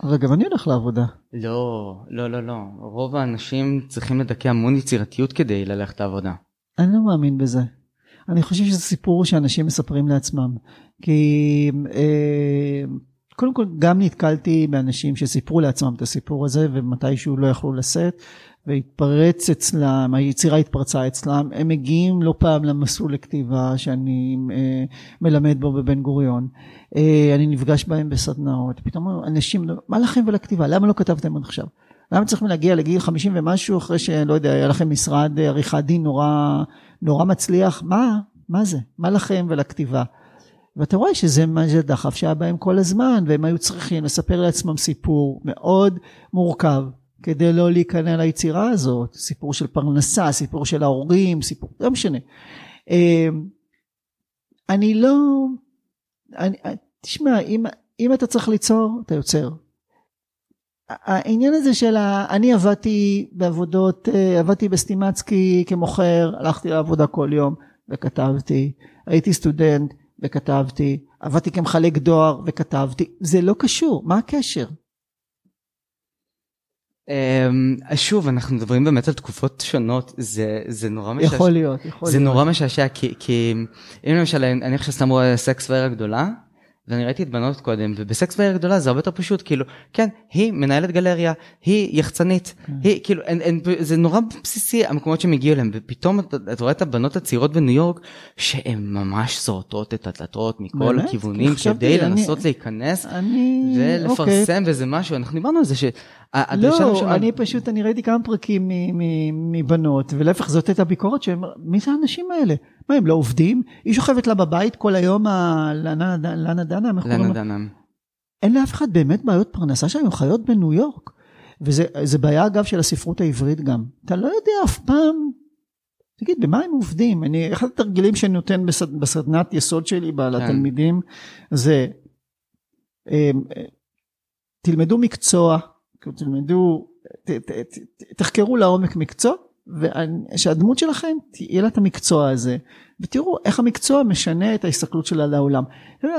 אבל גם אני הולך לעבודה. לא, לא, לא, לא. רוב האנשים צריכים לדכא המון יצירתיות כדי ללכת לעבודה. אני לא מאמין בזה. אני חושב שזה סיפור שאנשים מספרים לעצמם. כי אה, קודם כל גם נתקלתי באנשים שסיפרו לעצמם את הסיפור הזה ומתישהו לא יכלו לשאת והתפרץ אצלם, היצירה התפרצה אצלם, הם מגיעים לא פעם למסלול לכתיבה שאני אה, מלמד בו בבן גוריון. אה, אני נפגש בהם בסדנאות, פתאום אנשים, מה לכם ולכתיבה? למה לא כתבתם עד עכשיו? למה צריכים להגיע לגיל 50 ומשהו אחרי שלא יודע, היה לכם משרד עריכת דין נורא, נורא מצליח? מה? מה זה? מה לכם ולכתיבה? ואתה רואה שזה מה זה דחף שהיה בהם כל הזמן, והם היו צריכים לספר לעצמם סיפור מאוד מורכב, כדי לא להיכנע ליצירה הזאת, סיפור של פרנסה, סיפור של ההורים, סיפור, לא משנה. אה, אני לא, אני, תשמע, אם, אם אתה צריך ליצור, אתה יוצר. העניין הזה של ה... אני עבדתי בעבודות, אה, עבדתי בסטימצקי כמוכר, הלכתי לעבודה כל יום וכתבתי, הייתי סטודנט וכתבתי, עבדתי כמחלק דואר וכתבתי, זה לא קשור, מה הקשר? אמ, שוב, אנחנו מדברים באמת על תקופות שונות, זה, זה נורא משעשע. יכול להיות, יכול זה להיות. נורא משעשע, כי, כי אם למשל, אני עכשיו סתם רואה סקס והעיר הגדולה, ואני ראיתי את בנות קודם, ובסקס והעיר הגדולה זה הרבה יותר פשוט, כאילו, כן, היא מנהלת גלריה, היא יחצנית, כן. היא, כאילו, אין, אין, זה נורא בסיסי המקומות שהם הגיעו אליהם, ופתאום אתה, אתה רואה את הבנות הצעירות בניו יורק, שהן ממש זורטות את הדלתות מכל באמת? הכיוונים, כדי אני- לנסות להיכנס. אני... אוקיי. ולפרסם וזה משהו אנחנו דיברנו על זה שהדרישה לא, אני פשוט, אני ראיתי כמה פרקים מבנות, ולהפך זאת הייתה ביקורת שהם, מי זה האנשים האלה? מה, הם לא עובדים? היא שוכבת לה בבית כל היום, ה- לנה לנה דנה, איך קוראים לנה לה? דנן. אין לאף אחד באמת בעיות פרנסה שם, הם חיות בניו יורק. וזה זה בעיה אגב של הספרות העברית גם. אתה לא יודע אף פעם, תגיד, במה הם עובדים? אני, אחד התרגילים שאני נותן בסד, בסדנת יסוד שלי ב- לתלמידים, זה אמ, תלמדו מקצוע, תלמדו, ת, ת, ת, תחקרו לעומק מקצוע, ושהדמות שלכם יהיה לה את המקצוע הזה, ותראו איך המקצוע משנה את ההסתכלות שלה לעולם.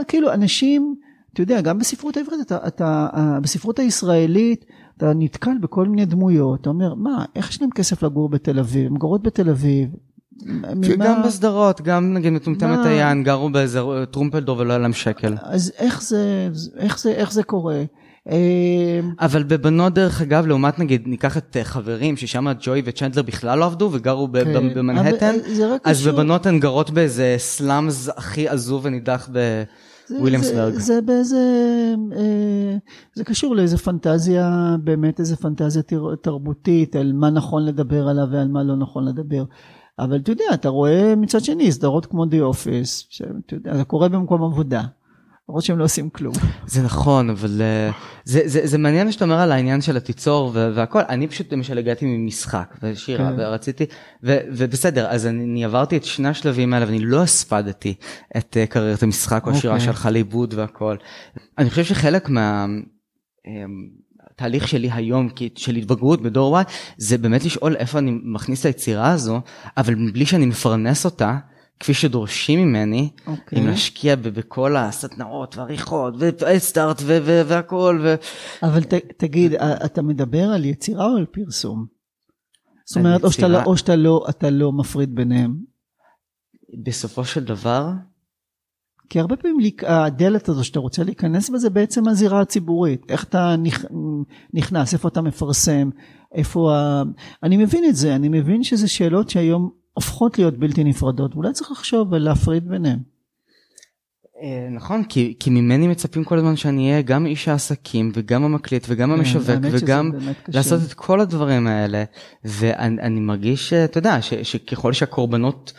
כאילו אנשים, אתה יודע, גם בספרות העברית, אתה, אתה, בספרות הישראלית, אתה נתקל בכל מיני דמויות, אתה אומר, מה, איך יש להם כסף לגור בתל אביב? הם גרות בתל אביב. ממה- גם בסדרות גם נגיד מטומטמת מה? היין גרו באיזה טרומפלדור ולא היה להם שקל. אז איך זה, איך זה, איך זה קורה? אה, אבל בבנות דרך אגב לעומת נגיד ניקח את אה, חברים ששם ג'וי וצ'נדלר בכלל לא עבדו וגרו כן. במנהטן אה, אז קשור- בבנות הן גרות באיזה סלאמס הכי עזוב ונידח ב- זה, וויליאמסברג. זה, זה באיזה, אה, זה קשור לאיזה פנטזיה, באמת איזה פנטזיה תר- תרבותית, על מה נכון לדבר עליו ועל מה לא נכון לדבר. אבל אתה יודע, אתה רואה מצד שני סדרות כמו The Office, שאתה יודע, זה קורה במקום עבודה. למרות שהם לא עושים כלום. זה נכון אבל אה, זה, זה, זה מעניין שאתה אומר על העניין של התיצור והכל אני פשוט למשל הגעתי ממשחק ושירה כן. ורציתי ו- ובסדר אז אני, אני עברתי את שני השלבים האלה ואני לא הספדתי את אה, קריירת המשחק או השירה אוקיי. שהלכה לאיבוד והכל. אני חושב שחלק מה... אמ, התהליך שלי היום כי- של התבגרות בדור Y זה באמת לשאול איפה אני מכניס את היצירה הזו אבל מבלי שאני מפרנס אותה כפי שדורשים ממני אוקיי. אם להשקיע בכל הסדנאות והעריכות וסטארט והכל ו... אבל ת, תגיד, אתה מדבר על יצירה או על פרסום? זאת אומרת, או שאתה, יצירה. לא, או שאתה לא, אתה לא מפריד ביניהם. בסופו של דבר כי הרבה פעמים הדלת הזו שאתה רוצה להיכנס בה זה בעצם הזירה הציבורית. איך אתה נכ- נכנס, איפה אתה מפרסם, איפה ה... אני מבין את זה, אני מבין שזה שאלות שהיום הופכות להיות בלתי נפרדות, ואולי צריך לחשוב ולהפריד ביניהם. אה, נכון כי, כי ממני מצפים כל הזמן שאני אהיה גם איש העסקים וגם המקליט וגם המשווק כן, שזה וגם. לעשות את כל הדברים האלה ואני אני מרגיש אה, אתה יודע ש, שככל שהקורבנות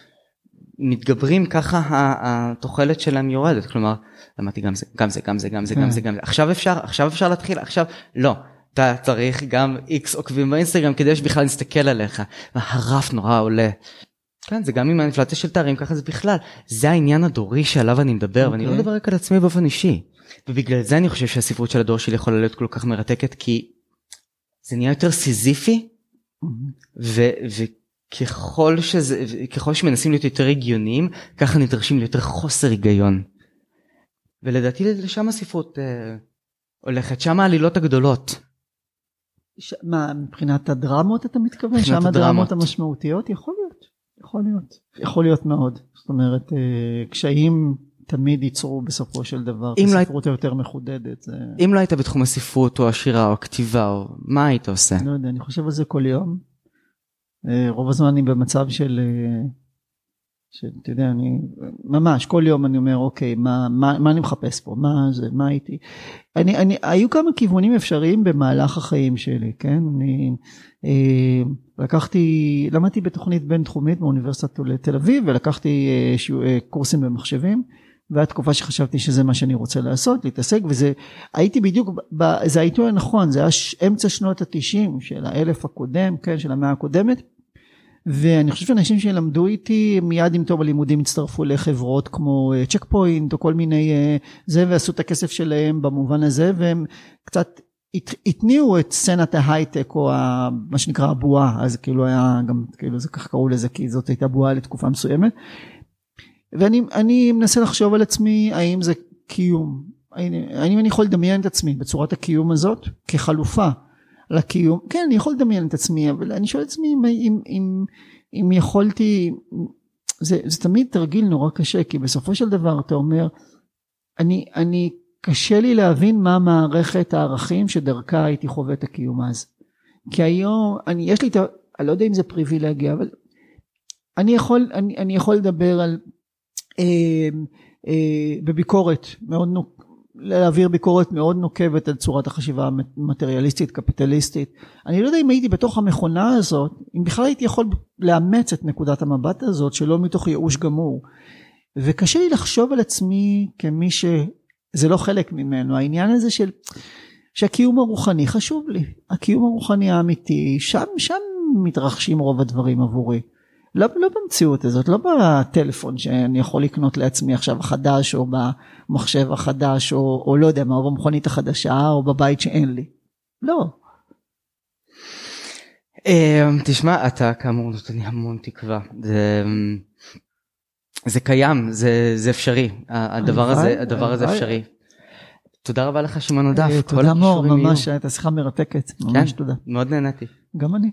מתגברים ככה התוחלת שלהם יורדת כלומר למדתי גם זה גם זה גם זה גם זה גם כן. זה גם זה עכשיו אפשר עכשיו אפשר להתחיל עכשיו לא. אתה צריך גם איקס עוקבים באינסטגרם כדי שבכלל נסתכל עליך והרף נורא עולה. כן זה גם עם האינפלציה של תארים ככה זה בכלל זה העניין הדורי שעליו אני מדבר ואני לא אוקיי. מדבר רק על עצמי באופן אישי. ובגלל זה אני חושב שהספרות של הדור שלי יכולה להיות כל כך מרתקת כי זה נהיה יותר סיזיפי ו- וככל שזה ככל שמנסים להיות יותר הגיוניים ככה נדרשים ליותר חוסר היגיון. ולדעתי לשם הספרות אה, הולכת שם העלילות הגדולות. ש... מה, מבחינת הדרמות אתה מתכוון? מבחינת שם הדרמות הדרמות. המשמעותיות? יכול להיות, יכול להיות. יכול להיות מאוד. זאת אומרת, אה, קשיים תמיד ייצרו בסופו של דבר אם את לא הספרות היותר מחודדת. זה... אם לא היית בתחום הספרות או השירה או הכתיבה או מה היית עושה? לא יודע, אני חושב על זה כל יום. אה, רוב הזמן אני במצב של, אה, שאתה יודע, אני ממש כל יום אני אומר, אוקיי, מה, מה, מה אני מחפש פה? מה זה, מה הייתי? אני, אני, היו כמה כיוונים אפשריים במהלך החיים שלי, כן? אני אה, לקחתי, למדתי בתוכנית בינתחומית באוניברסיטת תל אביב ולקחתי אה, שיעור- אה, קורסים במחשבים. והייתה תקופה שחשבתי שזה מה שאני רוצה לעשות, להתעסק, וזה, הייתי בדיוק, ב, זה העיתוי הנכון, זה היה אמצע שנות התשעים של האלף הקודם, כן, של המאה הקודמת, ואני חושב שאנשים שלמדו איתי מיד עם תום הלימודים הצטרפו לחברות כמו צ'ק פוינט או כל מיני אה, זה ועשו את הכסף שלהם במובן הזה והם קצת הת- התניעו את סצנת ההייטק או ה, מה שנקרא הבועה אז כאילו היה גם כאילו זה ככה קראו לזה כי זאת הייתה בועה לתקופה מסוימת. ואני אני מנסה לחשוב על עצמי האם זה קיום? האם אני יכול לדמיין את עצמי בצורת הקיום הזאת כחלופה לקיום. כן אני יכול לדמיין את עצמי אבל אני שואל את עצמי אם, אם, אם, אם יכולתי זה, זה תמיד תרגיל נורא קשה כי בסופו של דבר אתה אומר אני אני קשה לי להבין מה מערכת הערכים שדרכה הייתי חווה את הקיום אז. כי היום אני יש לי את ה... אני לא יודע אם זה פריבילגיה אבל אני יכול אני, אני יכול לדבר על אה, אה, בביקורת מאוד נוק, להעביר ביקורת מאוד נוקבת על צורת החשיבה המטריאליסטית קפיטליסטית. אני לא יודע אם הייתי בתוך המכונה הזאת אם בכלל הייתי יכול לאמץ את נקודת המבט הזאת שלא מתוך ייאוש גמור. וקשה לי לחשוב על עצמי כמי שזה לא חלק ממנו. העניין הזה של שהקיום הרוחני חשוב לי. הקיום הרוחני האמיתי שם שם מתרחשים רוב הדברים עבורי לא, לא במציאות הזאת, לא בטלפון שאני יכול לקנות לעצמי עכשיו החדש, או במחשב החדש, או, או לא יודע מה, או במכונית החדשה, או בבית שאין לי. לא. אה, תשמע אתה כאמור נותן לי המון תקווה זה זה קיים זה זה אפשרי הדבר הזה הדבר הזה. אפשרי. תודה רבה לך שמעון נדף. אה, תודה מור. ממש הייתה שיחה מרתקת. ממש כן, תודה. מאוד נהניתי. גם אני.